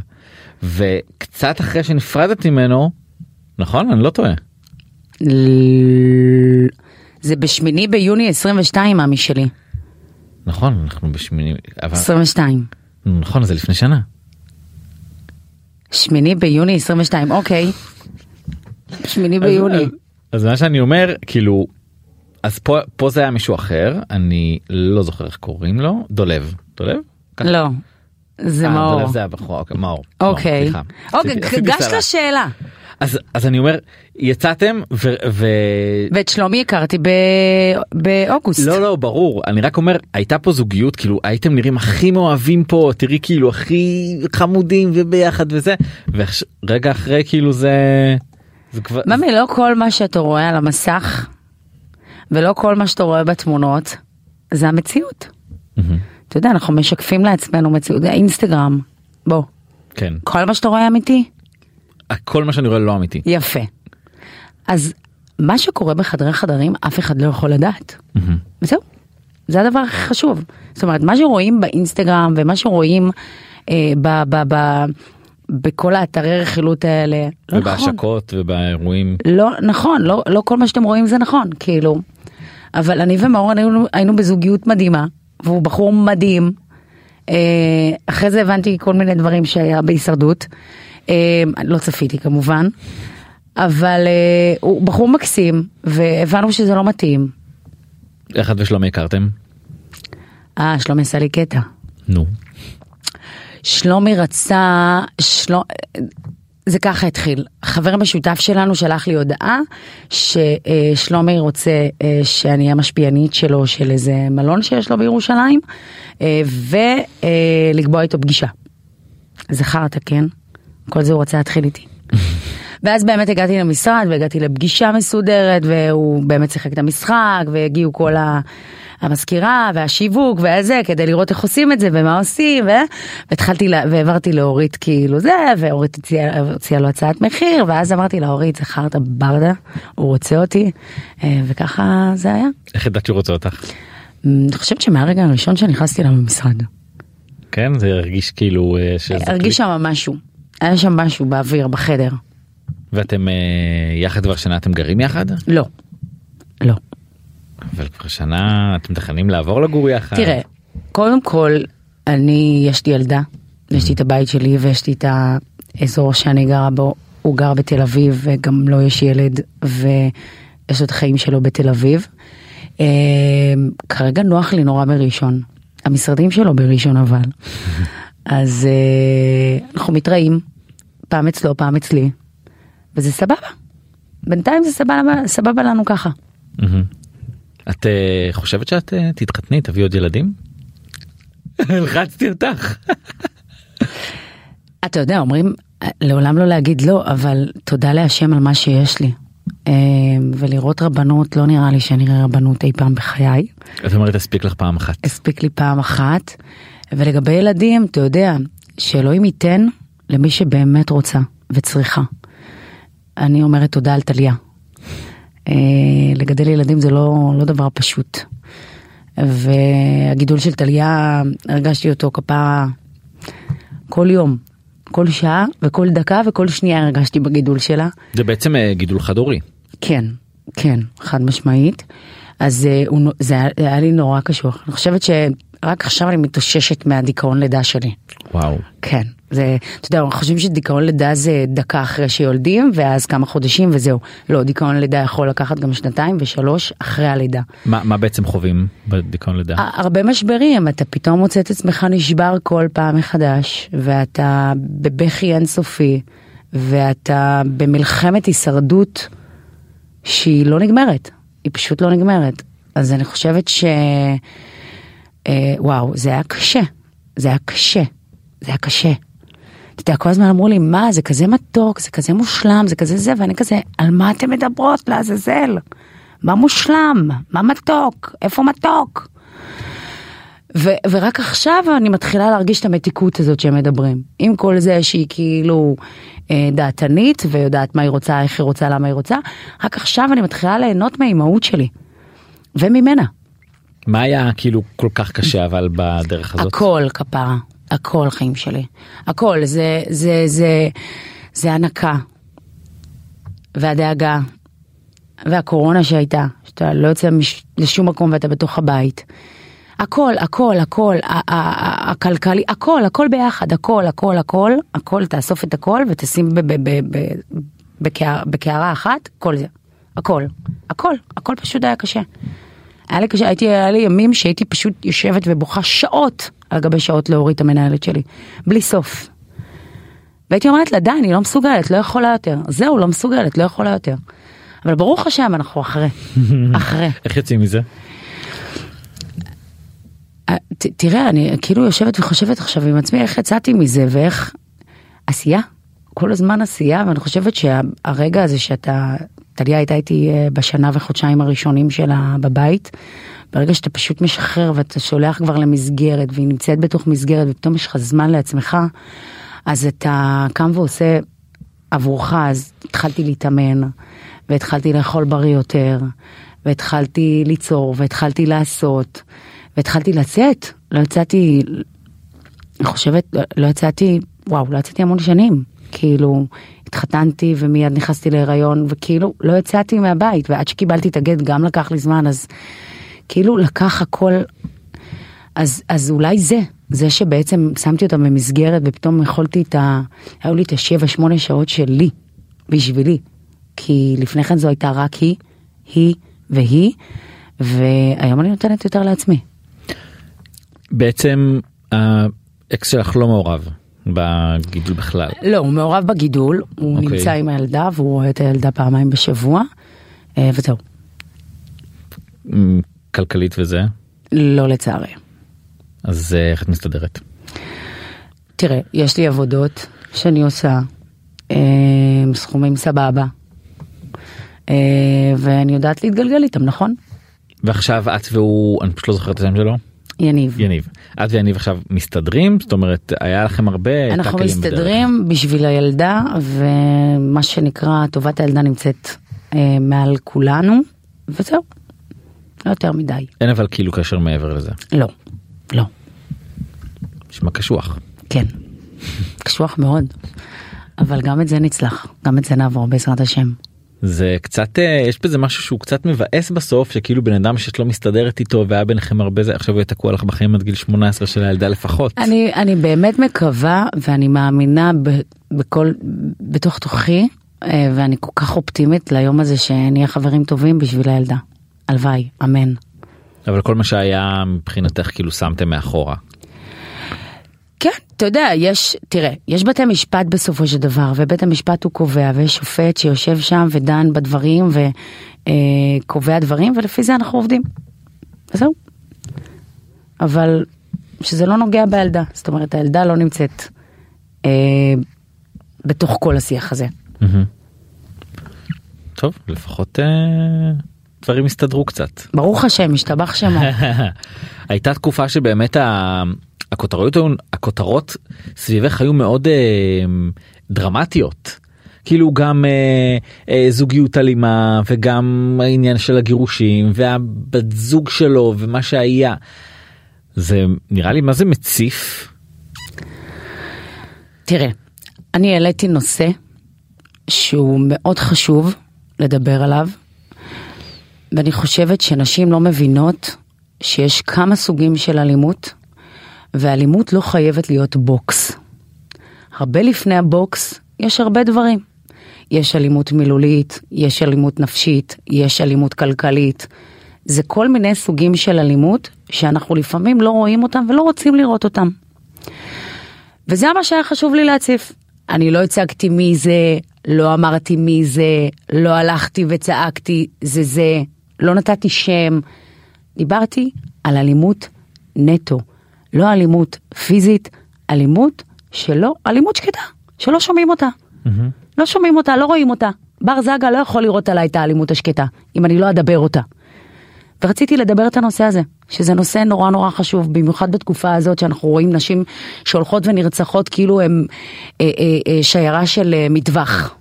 וקצת אחרי שנפרדתי ממנו נכון אני לא טועה. זה בשמיני ביוני 22 מאמי שלי. נכון אנחנו בשמיני אבל 22. נכון זה לפני שנה. שמיני ביוני 22, אוקיי. שמיני ביוני. אז, אז מה שאני אומר כאילו אז פה פה זה היה מישהו אחר אני לא זוכר איך קוראים לו דולב דולב. ככה? לא, זה אה, מאור. דולב זה היה בחור אוקיי, מאור. אוקיי. מאור. אוקיי, גש. לשאלה. אז אז אני אומר יצאתם ו... ו... ואת שלומי הכרתי ב- באוגוסט. לא לא ברור אני רק אומר הייתה פה זוגיות כאילו הייתם נראים הכי מאוהבים פה תראי כאילו הכי חמודים וביחד וזה ורגע אחרי כאילו זה זה כבר ממי, לא כל מה שאתה רואה על המסך, ולא כל מה שאתה רואה בתמונות, זה המציאות. מהמם. אתה יודע, אנחנו משקפים לעצמנו מציאות, אינסטגרם, בוא, כן כל מה שאתה רואה אמיתי, כל מה שאני רואה לא אמיתי. יפה. אז מה שקורה בחדרי חדרים, אף אחד לא יכול לדעת. מהמם. וזהו, זה הדבר הכי חשוב. זאת אומרת, מה שרואים באינסטגרם ומה שרואים אה, ב, ב, ב, בכל האתרי רכילות האלה, לא נכון. ובהשקות ובאירועים לא נכון, לא, לא כל מה שאתם רואים זה נכון, כאילו. אבל אני ומאור היינו, היינו בזוגיות מדהימה, והוא בחור מדהים. אה, אחרי זה הבנתי כל מיני דברים שהיה בהישרדות. אה, לא צפיתי כמובן, אבל אה, הוא בחור מקסים, והבנו שזה לא מתאים. איך את ושלומי הכרתם? אה, שלומי עשה לי קטע. נו. שלומי רצה, של... זה ככה התחיל. חבר משותף שלנו שלח לי הודעה ששלומי רוצה אה, שאני אהיה משפיענית שלו של איזה מלון שיש לו בירושלים אה, ולקבוע איתו פגישה. זכרת כן? כל זה הוא רצה להתחיל איתי. [laughs] ואז באמת הגעתי למשרד והגעתי לפגישה מסודרת והוא באמת שיחק את המשחק והגיעו כל ה... המזכירה והשיווק והזה כדי לראות איך עושים את זה ומה עושים ו... והתחלתי לה... והעברתי לאורית כאילו זה ואורית הציעה הציע לו הצעת מחיר ואז אמרתי לה אורית זה חרטה ברדה הוא רוצה אותי אה, וככה זה היה. איך ידעת שהוא רוצה אותך? אני חושבת שמהרגע הראשון שנכנסתי אליו במשרד כן זה הרגיש כאילו אה, שזה הרגיש שם משהו היה שם משהו באוויר בחדר ואתם אה, יחד כבר שנה אתם גרים יחד? לא. לא. אבל כבר שנה אתם מתכננים לעבור לגור יחד? תראה, קודם כל, אני, יש לי ילדה, יש לי את הבית שלי ויש לי את האזור שאני גרה בו, הוא גר בתל אביב וגם לו יש ילד ויש לו את החיים שלו בתל אביב. אה, כרגע נוח לי נורא בראשון, המשרדים שלו בראשון אבל. [laughs] אז אה, אנחנו מתראים, פעם אצלו, פעם אצלי, וזה סבבה. בינתיים זה סבבה, סבבה לנו ככה. את אה, חושבת שאת אה, תתחתני תביאי עוד ילדים? [laughs] הלחצתי אותך. [laughs] אתה יודע, אומרים לעולם לא להגיד לא, אבל תודה להשם על מה שיש לי. אה, ולראות רבנות, לא נראה לי שאני אראה רבנות אי פעם בחיי. את אומרת הספיק לך פעם אחת. הספיק לי פעם אחת. ולגבי ילדים, אתה יודע, שאלוהים ייתן למי שבאמת רוצה וצריכה. אני אומרת תודה על טליה. אה, לגדל ילדים זה לא, לא דבר פשוט. והגידול של טליה, הרגשתי אותו כפרה כל יום, כל שעה וכל דקה וכל שנייה הרגשתי בגידול שלה. זה בעצם אה, גידול חד הורי. כן, כן, חד משמעית. אז אה, הוא זה היה, לי נורא קשוח. אני חושבת שרק עכשיו אני מתאוששת מהדיכאון לידה שלי. וואו. כן, זה, אתה יודע, אנחנו חושבים שדיכאון לידה זה דקה אחרי שיולדים ואז כמה חודשים וזהו. לא, דיכאון לידה יכול לקחת גם שנתיים ושלוש אחרי הלידה. מה, מה בעצם חווים בדיכאון לידה? הרבה משברים, אתה פתאום מוצא את עצמך נשבר כל פעם מחדש, ואתה בבכי אינסופי, ואתה במלחמת הישרדות שהיא לא נגמרת, היא פשוט לא נגמרת. אז אני חושבת ש... אה, וואו, זה היה קשה, זה היה קשה, זה היה קשה. אתה יודע, כל הזמן אמרו לי, מה, זה כזה מתוק, זה כזה מושלם, זה כזה זה, ואני כזה, על מה אתם מדברות, לעזאזל? מה מושלם? מה מתוק? איפה מתוק? ו- ורק עכשיו אני מתחילה להרגיש את המתיקות הזאת שהם מדברים. עם כל זה שהיא כאילו אה, דעתנית ויודעת מה היא רוצה, איך היא רוצה, למה היא רוצה, רק עכשיו אני מתחילה ליהנות מהאימהות שלי. וממנה. מה היה כאילו כל כך קשה אבל בדרך הזאת? הכל כפרה, הכל חיים שלי. הכל, זה, זה, זה, זה הנקה. והדאגה. והקורונה שהייתה, שאתה לא יוצא לשום מקום ואתה בתוך הבית. הכל, הכל, הכל, הכלכלי, הכל, הכל ביחד, הכל, הכל, הכל, הכל, תאסוף את הכל ותשים בקערה אחת, כל זה. הכל, הכל, הכל פשוט היה קשה. היה לי קשה, הייתי, היה לי ימים שהייתי פשוט יושבת ובוכה שעות על גבי שעות להוריד את המנהלת שלי, בלי סוף. והייתי אומרת לה, די, אני לא מסוגלת, לא יכולה יותר. זהו, לא מסוגלת, לא יכולה יותר. אבל ברוך השם, אנחנו אחרי. [laughs] אחרי. איך יוצאים מזה? אה, ת- תראה, אני כאילו יושבת וחושבת עכשיו עם עצמי איך יצאתי מזה ואיך עשייה, כל הזמן עשייה, ואני חושבת שהרגע הזה שאתה, טליה הייתה איתי אה, בשנה וחודשיים הראשונים שלה בבית, ברגע שאתה פשוט משחרר ואתה שולח כבר למסגרת והיא נמצאת בתוך מסגרת ופתאום יש לך זמן לעצמך, אז אתה קם ועושה עבורך, אז התחלתי להתאמן, והתחלתי לאכול בריא יותר, והתחלתי ליצור, והתחלתי לעשות, והתחלתי לצאת. לא יצאתי, אני חושבת, לא- יצאתי, וואו, לא יצאתי המון שנים. כאילו, התחתנתי ומיד נכנסתי להיריון, וכאילו, לא יצאתי מהבית, ועד שקיבלתי את הגט גם לקח לי זמן, אז כאילו לקח הכל אז, אז אולי זה, זה שבעצם שמתי אותה במסגרת ופתאום יכולתי את ה... היו לי את השבע שמונה שעות שלי, בשבילי. כי לפני כן זו הייתה רק היא, היא והיא, והיום אני נותנת יותר לעצמי. בעצם האקס שלך לא מעורב בגידול בכלל. לא, הוא מעורב בגידול, הוא אוקיי. נמצא עם הילדה והוא רואה את הילדה פעמיים בשבוע, אה, וזהו. כלכלית וזה לא לצערי. אז אה, איך את מסתדרת? תראה, יש לי עבודות שאני עושה, אה, סכומים סבבה, ואני יודעת להתגלגל איתם, נכון? ועכשיו את והוא אני פשוט לא זוכר את השם שלו יניב. יניב את ויניב עכשיו מסתדרים זאת אומרת היה לכם הרבה אנחנו טאקלים בדרך. מסתדרים בשביל הילדה, ומה שנקרא, טובת הילדה נמצאת אה, מעל כולנו, וזהו. לא יותר מדי. אין אבל כאילו קשר מעבר לזה לא, לא, נשמע קשוח. כן. [laughs] קשוח מאוד. אבל גם את זה נצלח, גם את זה נעבור בעזרת השם. זה קצת אה, יש בזה משהו שהוא קצת מבאס בסוף שכאילו בן אדם שאת לא מסתדרת איתו והיה ביניכם הרבה זה עכשיו הוא יהיה תקוע לך בחיים עד גיל 18 של הילדה לפחות. אני, אני באמת מקווה ואני מאמינה ב, בכל, בתוך תוכי, אה, ואני כל כך אופטימית ליום הזה שנהיה חברים טובים בשביל הילדה. הלוואי, אמן. אבל כל מה שהיה מבחינתך כאילו שמתם מאחורה. כן, אתה יודע, יש, תראה, יש בתי משפט בסופו של דבר, ובית המשפט הוא קובע, ויש שופט שיושב שם ודן בדברים וקובע דברים, ולפי זה אנחנו עובדים. וזהו. אבל שזה לא נוגע בילדה, זאת אומרת, הילדה לא נמצאת אה, בתוך כל השיח הזה. טוב לפחות אה, דברים הסתדרו קצת. ברוך השם, השתבח שמו. [laughs] הייתה תקופה שבאמת ה- הכותרות הכותרות סביבך היו מאוד אה, דרמטיות. כאילו גם אה, אה, זוגיות אלימה וגם העניין של הגירושים והבת זוג שלו ומה שהיה. זה נראה לי מה זה מציף. תראה, אני העליתי נושא שהוא מאוד חשוב לדבר עליו, ואני חושבת שנשים לא מבינות שיש כמה סוגים של אלימות, ואלימות לא חייבת להיות בוקס. הרבה לפני הבוקס יש הרבה דברים. יש אלימות מילולית, יש אלימות נפשית, יש אלימות כלכלית. זה כל מיני סוגים של אלימות שאנחנו לפעמים לא רואים אותם ולא רוצים לראות אותם. וזה מה שהיה חשוב לי להציף. אני לא הצגתי מי זה, לא אמרתי מי זה, לא הלכתי וצעקתי זה זה, לא נתתי שם. דיברתי על אלימות נטו, לא אלימות פיזית, אלימות שלא, אלימות שקטה, שלא שומעים אותה. לא שומעים אותה, לא רואים אותה. בר זגה לא יכול לראות עליי את האלימות השקטה, אם אני לא אדבר אותה. ורציתי לדבר את הנושא הזה, שזה נושא נורא נורא חשוב, במיוחד בתקופה הזאת שאנחנו רואים נשים שהולכות ונרצחות כאילו הן אה, אה, אה, שיירה של אה, מטווח.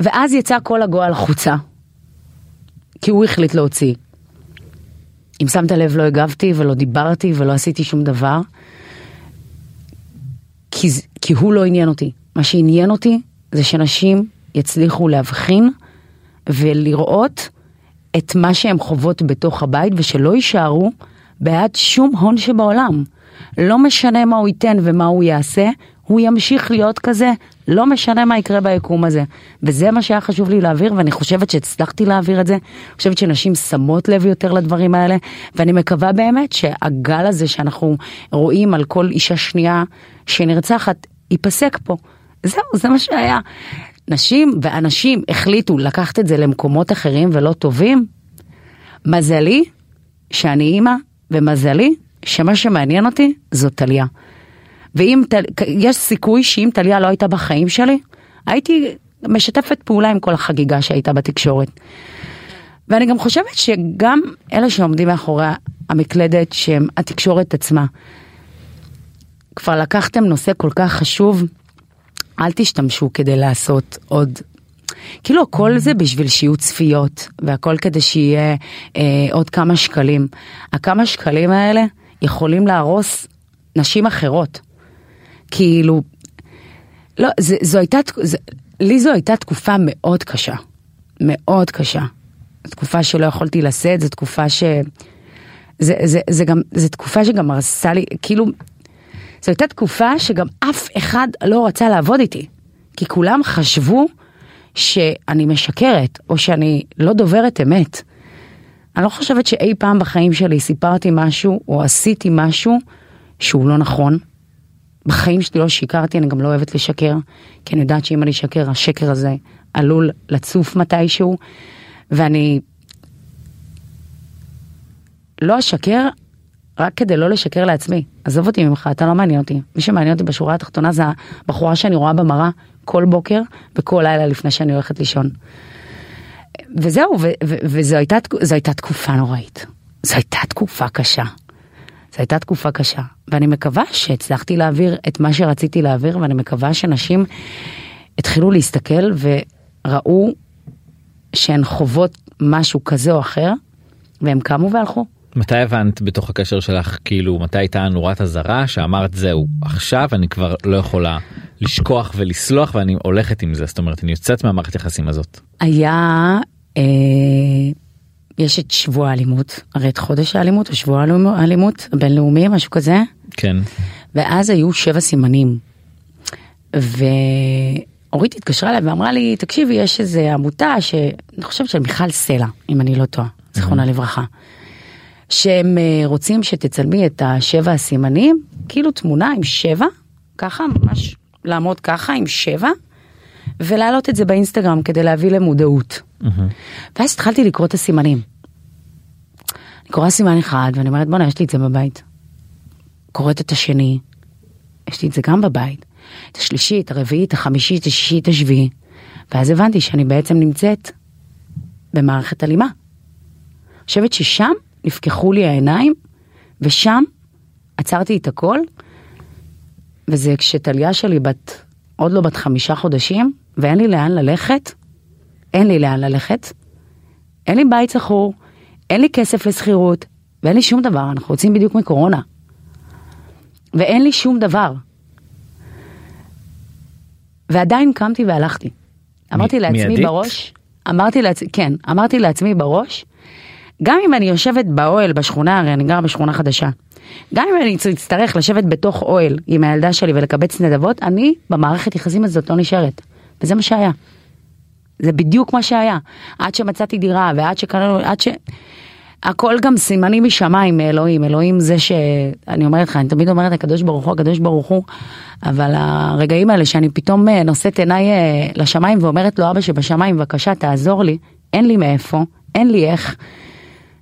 ואז יצא כל הגועל החוצה, כי הוא החליט להוציא. אם שמת לב לא הגבתי ולא דיברתי ולא עשיתי שום דבר, כי, כי הוא לא עניין אותי. מה שעניין אותי זה שנשים יצליחו להבחין ולראות את מה שהן חוות בתוך הבית ושלא יישארו בעד שום הון שבעולם. לא משנה מה הוא ייתן ומה הוא יעשה, הוא ימשיך להיות כזה, לא משנה מה יקרה ביקום הזה. וזה מה שהיה חשוב לי להעביר, ואני חושבת שהצלחתי להעביר את זה. אני חושבת שנשים שמות לב יותר לדברים האלה, ואני מקווה באמת שהגל הזה שאנחנו רואים על כל אישה שנייה שנרצחת, ייפסק פה. זהו, זה מה שהיה. נשים ואנשים החליטו לקחת את זה למקומות אחרים ולא טובים. מזלי שאני אימא, ומזלי שמה שמעניין אותי זו טליה. ואם, יש סיכוי שאם טליה לא הייתה בחיים שלי, הייתי משתפת פעולה עם כל החגיגה שהייתה בתקשורת. ואני גם חושבת שגם אלה שעומדים מאחורי המקלדת שהם התקשורת עצמה, כבר לקחתם נושא כל כך חשוב, אל תשתמשו כדי לעשות עוד. כאילו הכל זה בשביל שיהיו צפיות, והכל כדי שיהיה אה, עוד כמה שקלים. הכמה שקלים האלה יכולים להרוס נשים אחרות. כאילו, לא, זה, זו הייתה, זה, לי זו הייתה תקופה מאוד קשה. מאוד קשה. תקופה שלא יכולתי לשאת, זו תקופה ש... זה, זה, זה גם, זו תקופה שגם הרסה לי, כאילו, זו הייתה תקופה שגם אף אחד לא רצה לעבוד איתי. כי כולם חשבו שאני משקרת, או שאני לא דוברת אמת. אני לא חושבת שאי פעם בחיים שלי סיפרתי משהו, או עשיתי משהו שהוא לא נכון. בחיים שלי לא שיקרתי, אני גם לא אוהבת לשקר, כי אני יודעת שאם אני אשקר, השקר הזה עלול לצוף מתישהו, ואני לא אשקר רק כדי לא לשקר לעצמי. עזוב אותי ממך, אתה לא מעניין אותי. מי שמעניין אותי בשורה התחתונה זה הבחורה שאני רואה במראה כל בוקר וכל לילה לפני שאני הולכת לישון. וזהו, וזו הייתה, הייתה תקופה נוראית. זו הייתה תקופה קשה. זו הייתה תקופה קשה. ואני מקווה שהצלחתי להעביר את מה שרציתי להעביר, ואני מקווה שנשים התחילו להסתכל וראו שהן חוות משהו כזה או אחר, והם קמו והלכו. מתי הבנת בתוך הקשר שלך כאילו מתי הייתה נורת אזהרה שאמרת זהו עכשיו אני כבר לא יכולה לשכוח ולסלוח ואני הולכת עם זה זאת אומרת אני יוצאת מהמערכת יחסים הזאת. היה, אה, יש את שבוע האלימות, הרי את חודש האלימות, או שבוע האלימות הבינלאומי, משהו כזה, כן. ואז היו שבע סימנים. ואורית התקשרה אליי ואמרה לי, תקשיבי, יש איזה עמותה שאני חושבת של מיכל סלע, אם אני לא טועה, זיכרונה לברכה. שהם אה, רוצים שתצלמי את השבע הסימנים, כאילו תמונה עם שבע, ככה, ממש לעמוד ככה עם שבע, ולהעלות את זה באינסטגרם כדי להביא למודעות. ואז התחלתי לקרוא את הסימנים. אני קוראה סימן אחד ואני אומרת בואנה יש לי את זה בבית. קוראת את השני, יש לי את זה גם בבית. את השלישי, את הרביעי, את החמישי, את השישי, את השביעי. ואז הבנתי שאני בעצם נמצאת במערכת אלימה. אני חושבת ששם נפקחו לי העיניים, ושם עצרתי את הכל, וזה כשטליה שלי בת, עוד לא בת חמישה חודשים, ואין לי לאן ללכת, אין לי לאן ללכת, אין לי בית שכור, אין לי כסף לשכירות, ואין לי שום דבר, אנחנו יוצאים בדיוק מקורונה. ואין לי שום דבר. ועדיין קמתי והלכתי. אמרתי לעצמי מיידית? בראש, אמרתי לעצמי, כן, אמרתי לעצמי בראש, גם אם אני יושבת באוהל בשכונה, הרי אני גרה בשכונה חדשה, גם אם אני אצטרך לשבת בתוך אוהל עם הילדה שלי ולקבץ נדבות, אני במערכת יחסים הזאת לא נשארת. וזה מה שהיה. זה בדיוק מה שהיה. עד שמצאתי דירה ועד שקראנו, עד ש... הכל גם סימנים משמיים מאלוהים, אלוהים זה ש... אני אומרת לך, אני תמיד אומרת הקדוש ברוך הוא, הקדוש ברוך הוא, אבל הרגעים האלה שאני פתאום אה, נושאת עיניי אה, לשמיים ואומרת לו, אבא שבשמיים, בבקשה תעזור לי, אין לי מאיפה, אין לי איך.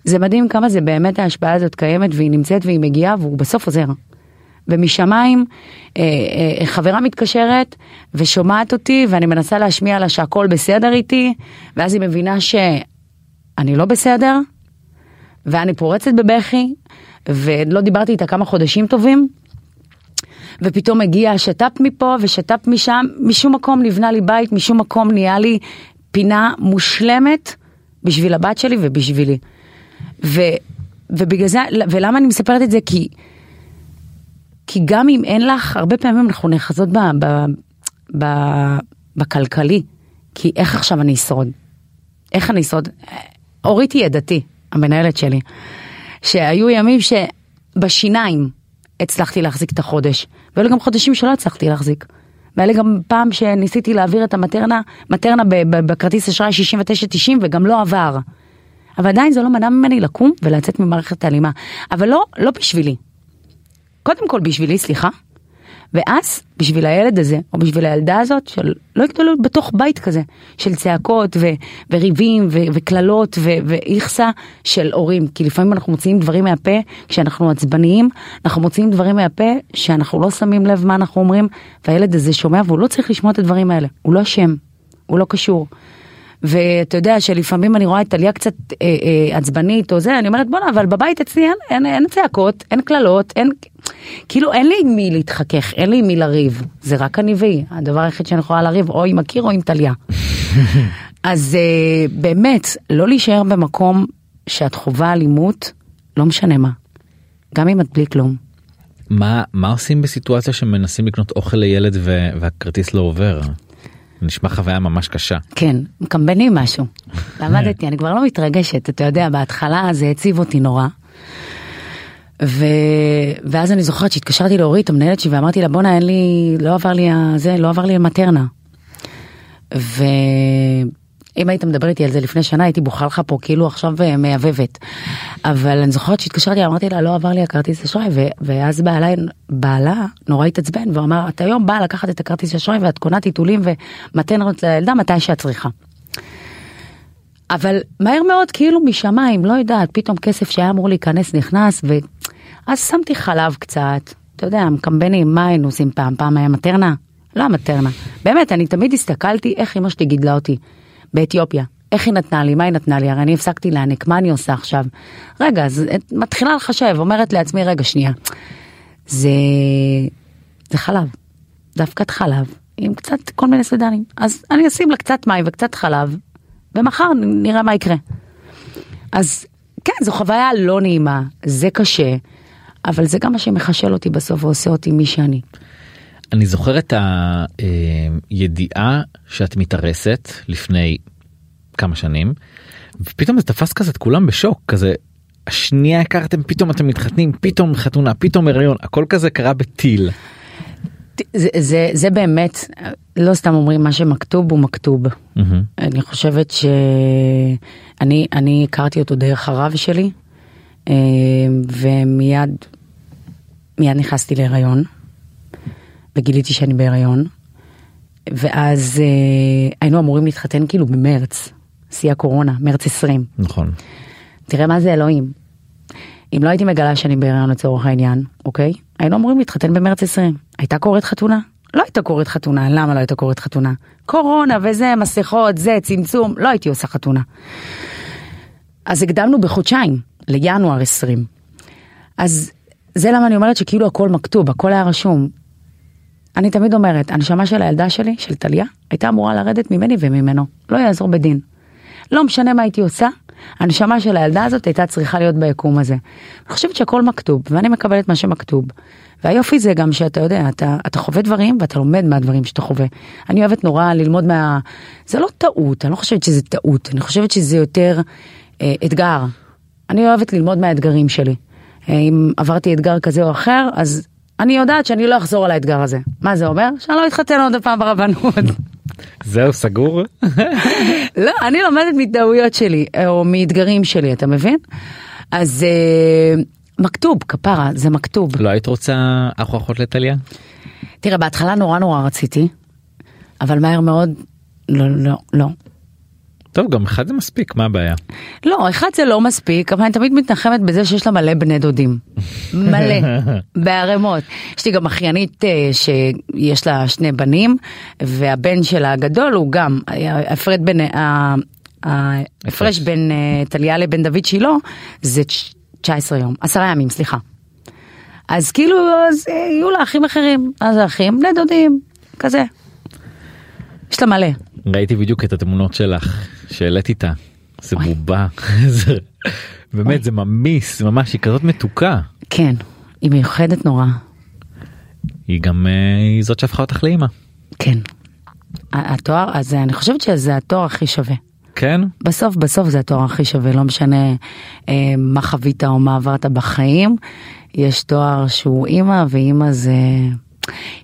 זה מדהים כמה זה באמת ההשפעה הזאת קיימת והיא נמצאת והיא מגיעה והוא בסוף עוזר. ומשמיים אה, אה, חברה מתקשרת ושומעת אותי ואני מנסה להשמיע לה שהכל בסדר איתי ואז היא מבינה שאני לא בסדר ואני פורצת בבכי ולא דיברתי איתה כמה חודשים טובים ופתאום הגיע שת"פ מפה ושת"פ משם, משום מקום נבנה לי בית, משום מקום נהיה לי פינה מושלמת בשביל הבת שלי ובשבילי. ו, ובגלל זה, ולמה אני מספרת את זה? כי, כי גם אם אין לך, הרבה פעמים אנחנו נאחזות בכלכלי, כי איך עכשיו אני אשרוד? איך אני אשרוד? אורית היא עדתי, המנהלת שלי, שהיו ימים שבשיניים הצלחתי להחזיק את החודש, והיו גם חודשים שלא הצלחתי להחזיק. והיה לי גם פעם שניסיתי להעביר את המטרנה, מטרנה בכרטיס אשראי 69-90 וגם לא עבר. אבל עדיין זה לא מנע ממני לקום ולצאת ממערכת האלימה. אבל לא, לא בשבילי. קודם כל בשבילי, סליחה. ואז בשביל הילד הזה, או בשביל הילדה הזאת, של לא יגדלו בתוך בית כזה, של צעקות ו- וריבים ו- וקללות ו- ואיכסה של הורים. כי לפעמים אנחנו מוציאים דברים מהפה, כשאנחנו עצבניים, אנחנו מוציאים דברים מהפה שאנחנו לא שמים לב מה אנחנו אומרים, והילד הזה שומע והוא לא צריך לשמוע את הדברים האלה. הוא לא אשם, הוא לא קשור. ואתה יודע שלפעמים אני רואה את טליה קצת אה, אה, עצבנית או זה, אני אומרת בואנה, אבל בבית אצלי אין, אין, אין צעקות, אין קללות, אין, כאילו אין לי עם מי להתחכך, אין לי עם מי לריב, זה רק אני והיא, הדבר היחיד שאני יכולה לריב או עם הקיר או עם טליה. [laughs] אז אה, באמת, לא להישאר במקום שאת חווה אלימות, לא משנה מה, גם אם את בלי כלום. מה מה עושים בסיטואציה שמנסים לקנות אוכל לילד ו- והכרטיס לא עובר? נשמע חוויה ממש קשה. כן, מקמבנים משהו. [laughs] למדתי, אני כבר לא מתרגשת, אתה יודע, בהתחלה זה הציב אותי נורא. ו... ואז אני זוכרת שהתקשרתי לאורית, המנהלת שלי, ואמרתי לה, בואנה, אין לי, לא עבר לי זה, לא עבר לי המטרנה. ואם היית מדבר איתי על זה לפני שנה, הייתי בוכה לך פה כאילו עכשיו אה, מייבבת. אבל אני זוכרת שהתקשרתי, אמרתי לה, לא עבר לי הכרטיס אשראי. ואז בעלה, בעלה נורא התעצבן, והוא אמר, את היום באה לקחת את הכרטיס אשראי ואת קונה טיטולים ומטרנות לילדה מתי שאת צריכה. אבל מהר מאוד כאילו משמיים לא יודעת פתאום כסף שהיה אמור להיכנס נכנס ואז שמתי חלב קצת אתה יודע מקמבנים מה היינו עושים פעם פעם היה מטרנה לא המטרנה באמת אני תמיד הסתכלתי איך אמא שלי גידלה אותי באתיופיה. איך היא נתנה לי? מה היא נתנה לי? הרי אני הפסקתי להעניק. מה אני עושה עכשיו? רגע אז את מתחילה לחשב אומרת לעצמי רגע שנייה. זה זה חלב. דווקא חלב עם קצת כל מיני סודנים. אז אני אשים לה קצת מים וקצת חלב ומחר נראה מה יקרה. אז כן, זו חוויה לא נעימה, זה קשה, אבל זה גם מה שמחשל אותי בסוף ועושה אותי מי שאני. אני זוכר את הידיעה שאת מתארסת לפני כמה שנים ופתאום זה תפס כזה את כולם בשוק כזה. השנייה הכרתם פתאום אתם מתחתנים פתאום חתונה פתאום הריון הכל כזה קרה בטיל. זה, זה, זה באמת, לא סתם אומרים מה שמכתוב הוא מכתוב. מהמם. אני חושבת שאני אני הכרתי אותו דרך הרב שלי, אה, ומיד מיד נכנסתי להיריון, וגיליתי שאני בהיריון, ואז אה, היינו אמורים להתחתן כאילו במרץ, שיא הקורונה, מרץ 20. נכון. תראה מה זה אלוהים. אם לא הייתי מגלה שאני בהיריון לצורך העניין, אוקיי? היינו אמורים להתחתן במרץ 20. הייתה קורית חתונה? לא הייתה קורית חתונה, למה לא הייתה קורית חתונה? קורונה וזה, מסכות, זה, צמצום, לא הייתי עושה חתונה. אז הקדמנו בחודשיים, לינואר 20. אז זה למה אני אומרת שכאילו הכל מכתוב, הכל היה רשום. אני תמיד אומרת, הנשמה של הילדה שלי, של טליה, הייתה אמורה לרדת ממני וממנו, לא יעזור בדין. לא משנה מה הייתי עושה, הנשמה של הילדה הזאת הייתה צריכה להיות ביקום הזה. אני חושבת שהכל מכתוב, ואני מקבלת מה שמכתוב. והיופי זה גם שאתה יודע, אתה, אתה חווה דברים ואתה לומד מהדברים שאתה חווה. אני אוהבת נורא ללמוד מה... זה לא טעות, אני לא חושבת שזה טעות, אני חושבת שזה יותר אה, אתגר. אני אוהבת ללמוד מהאתגרים שלי. אה, אם עברתי אתגר כזה או אחר, אז אני יודעת שאני לא אחזור על האתגר הזה. מה זה אומר? שאני לא אתחתן עוד פעם ברבנות. זהו סגור? [laughs] לא, אני לומדת מטעויות שלי, או מאתגרים שלי, אתה מבין? אז אה, מכתוב, כפרה, זה מכתוב. לא היית רוצה אח או אחות לטליה? תראה, בהתחלה נורא נורא רציתי, אבל מהר מאוד, לא, לא, לא. טוב גם אחד זה מספיק מה הבעיה. לא, אחד זה לא מספיק, אבל אני תמיד מתנחמת בזה שיש לה מלא בני דודים. מלא, [laughs] בערימות. יש לי גם אחיינית אה, שיש לה שני בנים, והבן שלה הגדול הוא גם, ההפרד בין, ה- ההפרש בין אה, טליה לבן דוד שילה זה תש- 19 יום, עשרה ימים, סליחה. אז כאילו, אז אה, יהיו לה אחים אחרים, אז האחים, בני דודים, כזה. יש לה מלא. ראיתי בדיוק את התמונות שלך שהעלית איתה. זה. בובה. [laughs] זה- באמת זה ממיס ממש היא כזאת מתוקה. כן, היא מיוחדת נורא. היא גם אה, היא זאת שהפכה אותך לאימא. כן. התואר, אז אני חושבת שזה התואר הכי שווה. כן? בסוף בסוף זה התואר הכי שווה, לא משנה אה, מה חווית או מה עברת בחיים, יש תואר שהוא אימא ואימא זה...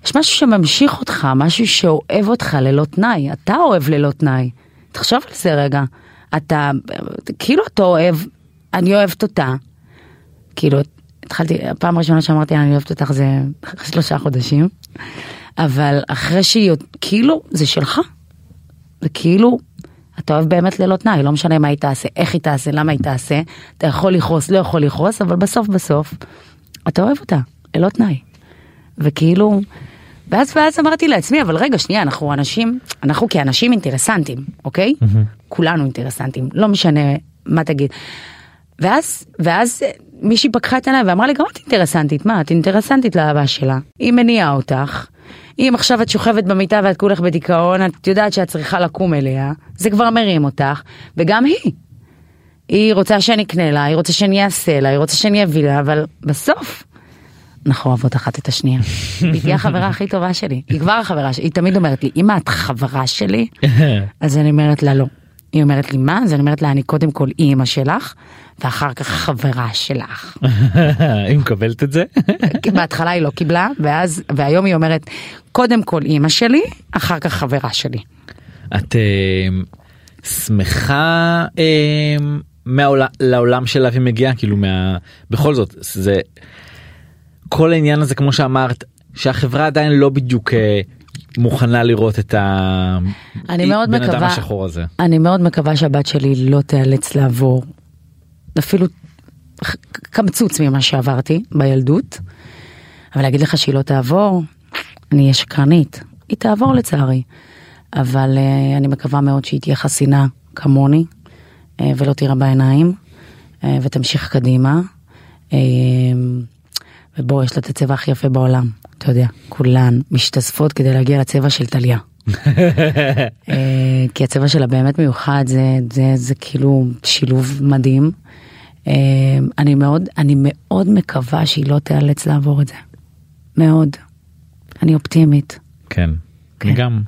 יש משהו שממשיך אותך, משהו שאוהב אותך ללא תנאי, אתה אוהב ללא תנאי. תחשוב על זה רגע, אתה, כאילו אתה אוהב, אני אוהבת אותה, כאילו, התחלתי, הפעם הראשונה שאמרתי אני אוהבת אותך זה שלושה חודשים, אבל אחרי שהיא, כאילו, זה שלך. זה כאילו, אתה אוהב באמת ללא תנאי, לא משנה מה היא תעשה, איך היא תעשה, למה היא תעשה, אתה יכול לכעוס, לא יכול לכעוס, אבל בסוף בסוף, אתה אוהב אותה, ללא תנאי. וכאילו, ואז ואז אמרתי לעצמי, אבל רגע, שנייה, אנחנו אנשים, אנחנו כאנשים אינטרסנטים, אוקיי? כולנו אינטרסנטים, לא משנה מה תגיד. ואז, ואז מישהי פקחה את העיניים ואמרה לי, גם את אינטרסנטית, מה, את אינטרסנטית לאהבה שלה, היא מניעה אותך. אם עכשיו את שוכבת במיטה ואת כולך בדיכאון, את יודעת שאת צריכה לקום אליה, זה כבר מרים אותך, וגם היא. היא רוצה שאני אקנה לה, היא רוצה שאני אעשה לה, היא רוצה שאני אביא לה, אבל בסוף, אנחנו אוהבות אחת את השנייה. [laughs] והיא תהיה החברה הכי טובה שלי, היא כבר החברה שלי, היא תמיד אומרת לי, אמא את חברה שלי? [laughs] אז אני אומרת לה לא. היא אומרת לי מה? אז אני אומרת לה אני קודם כל אימא שלך, ואחר כך חברה שלך. [laughs] היא מקבלת את זה? בהתחלה היא לא קיבלה, ואז, והיום היא אומרת, קודם כל אימא שלי, אחר כך חברה שלי. את אה, שמחה אה, מהעולם לעולם שאליו היא מגיעה כאילו מה בכל זאת זה כל העניין הזה כמו שאמרת שהחברה עדיין לא בדיוק אה, מוכנה לראות את ה... אני מאוד בן אדם מקווה, השחור הזה. אני מאוד מקווה שהבת שלי לא תיאלץ לעבור אפילו קמצוץ ממה שעברתי בילדות, אבל להגיד לך שהיא לא תעבור, אני אהיה שקרנית. היא תעבור לצערי, אבל uh, אני מקווה מאוד שהיא תהיה חסינה כמוני, uh, ולא תירה בעיניים, uh, ותמשיך קדימה. Uh, ובוא, יש לה את הצבע הכי יפה בעולם, אתה יודע, כולן משתזפות כדי להגיע לצבע של טליה. [laughs] אה, כי הצבע שלה באמת מיוחד, זה, זה, זה כאילו שילוב מדהים. אה, אני מאוד, אני מאוד מקווה שהיא לא תיאלץ לעבור את זה. מאוד. אני אופטימית. כן. כן. גם.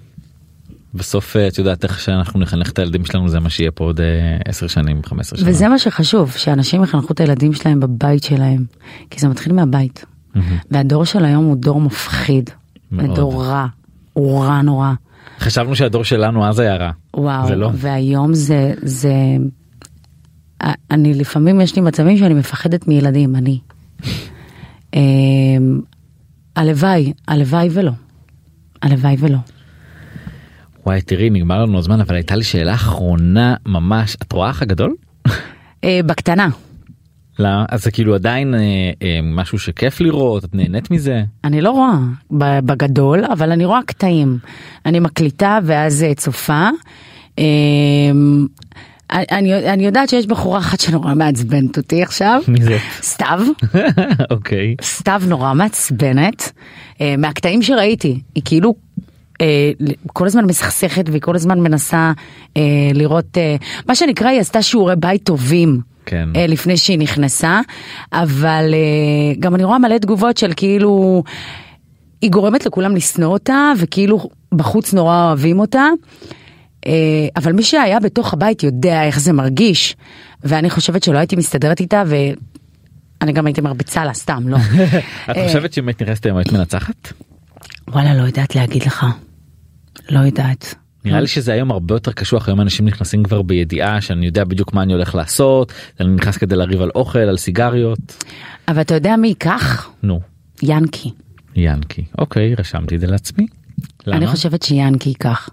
בסוף אה, את יודעת איך שאנחנו נחנך את הילדים שלנו זה מה שיהיה פה עוד אה, 10 שנים 15 שנה. וזה מה שחשוב, שאנשים יחנכו את הילדים שלהם בבית שלהם, כי זה מתחיל מהבית. והדור של היום הוא דור מפחיד, מאוד. ודור רע, הוא רע נורא. חשבנו שהדור שלנו אז היה רע. וואו, זה לא. והיום זה, זה, אני לפעמים יש לי מצבים שאני מפחדת מילדים, אני. אמ, הלוואי, הלוואי ולא. הלוואי ולא. וואי תראי נגמר לנו הזמן אבל הייתה לי שאלה אחרונה ממש את רואה אח הגדול? אה, בקטנה, לא, אז זה כאילו עדיין אה, אה, משהו שכיף לראות את נהנית מזה אני לא רואה בגדול, אבל אני רואה קטעים. אני מקליטה ואז אה, צופה. אמ, אני, אני יודעת שיש בחורה אחת שנורא מעצבנת אותי עכשיו, מי זה? סתיו, [laughs] אוקיי סתיו נורא מעצבנת, אה, מהקטעים שראיתי, היא כאילו אה, כל הזמן מסכסכת והיא כל הזמן מנסה אה, לראות, אה, מה שנקרא היא עשתה שיעורי בית טובים. כן. אה, לפני שהיא נכנסה, אבל אה, גם אני רואה מלא תגובות של כאילו, היא גורמת לכולם לשנוא אותה, וכאילו בחוץ נורא אוהבים אותה, אה, אבל מי שהיה בתוך הבית יודע איך זה מרגיש, ואני חושבת שלא הייתי מסתדרת איתה, ואני גם הייתי מרביצה לה סתם, לא. [laughs] את אה, חושבת שאם היית נכנסת היום היית מנצחת? וואלה, לא יודעת להגיד לך. לא יודעת. נראה לי שזה היום הרבה יותר קשוח היום אנשים נכנסים כבר בידיעה שאני יודע בדיוק מה אני הולך לעשות אני נכנס כדי לריב על אוכל על סיגריות אבל אתה יודע מי ייקח? נו ינקי. ינקי אוקיי רשמתי את זה לעצמי. למה? אני חושבת שיאנקי ייקח.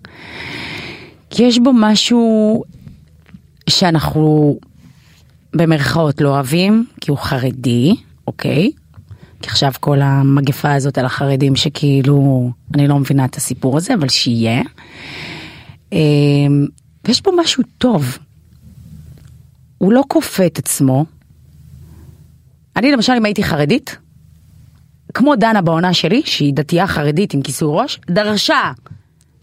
כי יש בו משהו שאנחנו במרכאות לא אוהבים, כי הוא חרדי, אוקיי? עכשיו כל המגפה הזאת על החרדים שכאילו, אני לא מבינה את הסיפור הזה, אבל שיהיה. אמ, ויש בו משהו טוב. הוא לא כופה את עצמו. אני למשל אם הייתי חרדית, כמו דנה בעונה שלי, שהיא דתייה חרדית עם כיסוי ראש, דרשה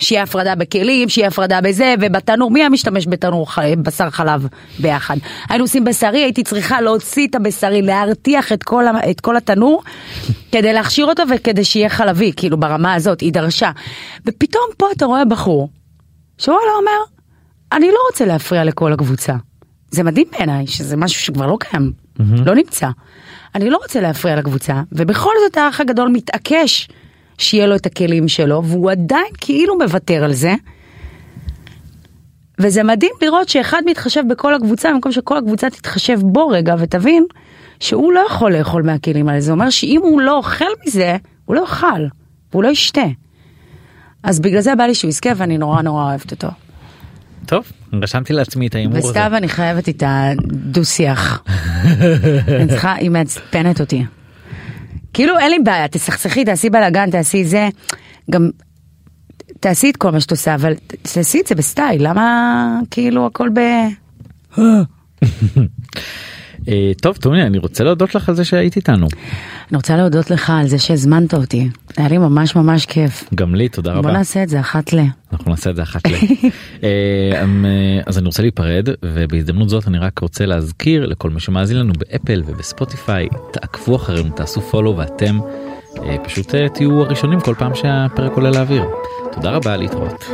שיהיה הפרדה בכלים, שיהיה הפרדה בזה, ובתנור, מי היה משתמש בתנור ח... בשר חלב ביחד? היינו עושים בשרי, הייתי צריכה להוציא את הבשרי, להרתיח את כל. את כל התנור, כדי להכשיר אותו וכדי שיהיה חלבי, כאילו ברמה הזאת, היא דרשה. ופתאום פה אתה רואה בחור, שוואלה אומר, אני לא רוצה להפריע לכל הקבוצה. זה מדהים בעיניי, שזה משהו שכבר לא קיים, לא נמצא. אני לא רוצה להפריע לקבוצה, ובכל זאת האח הגדול מתעקש שיהיה לו את הכלים שלו, והוא עדיין כאילו מוותר על זה. וזה מדהים לראות שאחד מתחשב בכל הקבוצה, במקום שכל הקבוצה תתחשב בו רגע ותבין שהוא לא יכול לאכול מהכלים האלה. זה אומר שאם הוא לא אוכל מזה, הוא לא יאכל, והוא לא ישתה. אז בגלל זה בא לי שהוא יזכה ואני נורא נורא אוהבת אותו. טוב רשמתי לעצמי את ההימור הזה. וסתיו אני חייבת איתה דו שיח. היא מעצבנת אותי. כאילו אין לי בעיה, תסכסכי, תעשי בלאגן, תעשי זה. גם תעשי את כל מה שאת עושה, אבל תעשי את זה בסטייל, למה כאילו הכל ב... [laughs] אה, טוב טוני אני רוצה להודות לך על זה שהיית איתנו. אני רוצה להודות לך על זה שהזמנת אותי. היה לי ממש ממש כיף. גם לי תודה בוא רבה. נעשה את זה אחת ל... אנחנו נעשה את זה אחת ל... [laughs] אה, אמ, אה, אז אני רוצה להיפרד ובהזדמנות זאת אני רק רוצה להזכיר לכל מי שמאזין לנו באפל ובספוטיפיי תעקבו אחרינו תעשו פולו ואתם פשוט תהיו הראשונים כל פעם שהפרק עולה לאוויר. תודה רבה להתראות.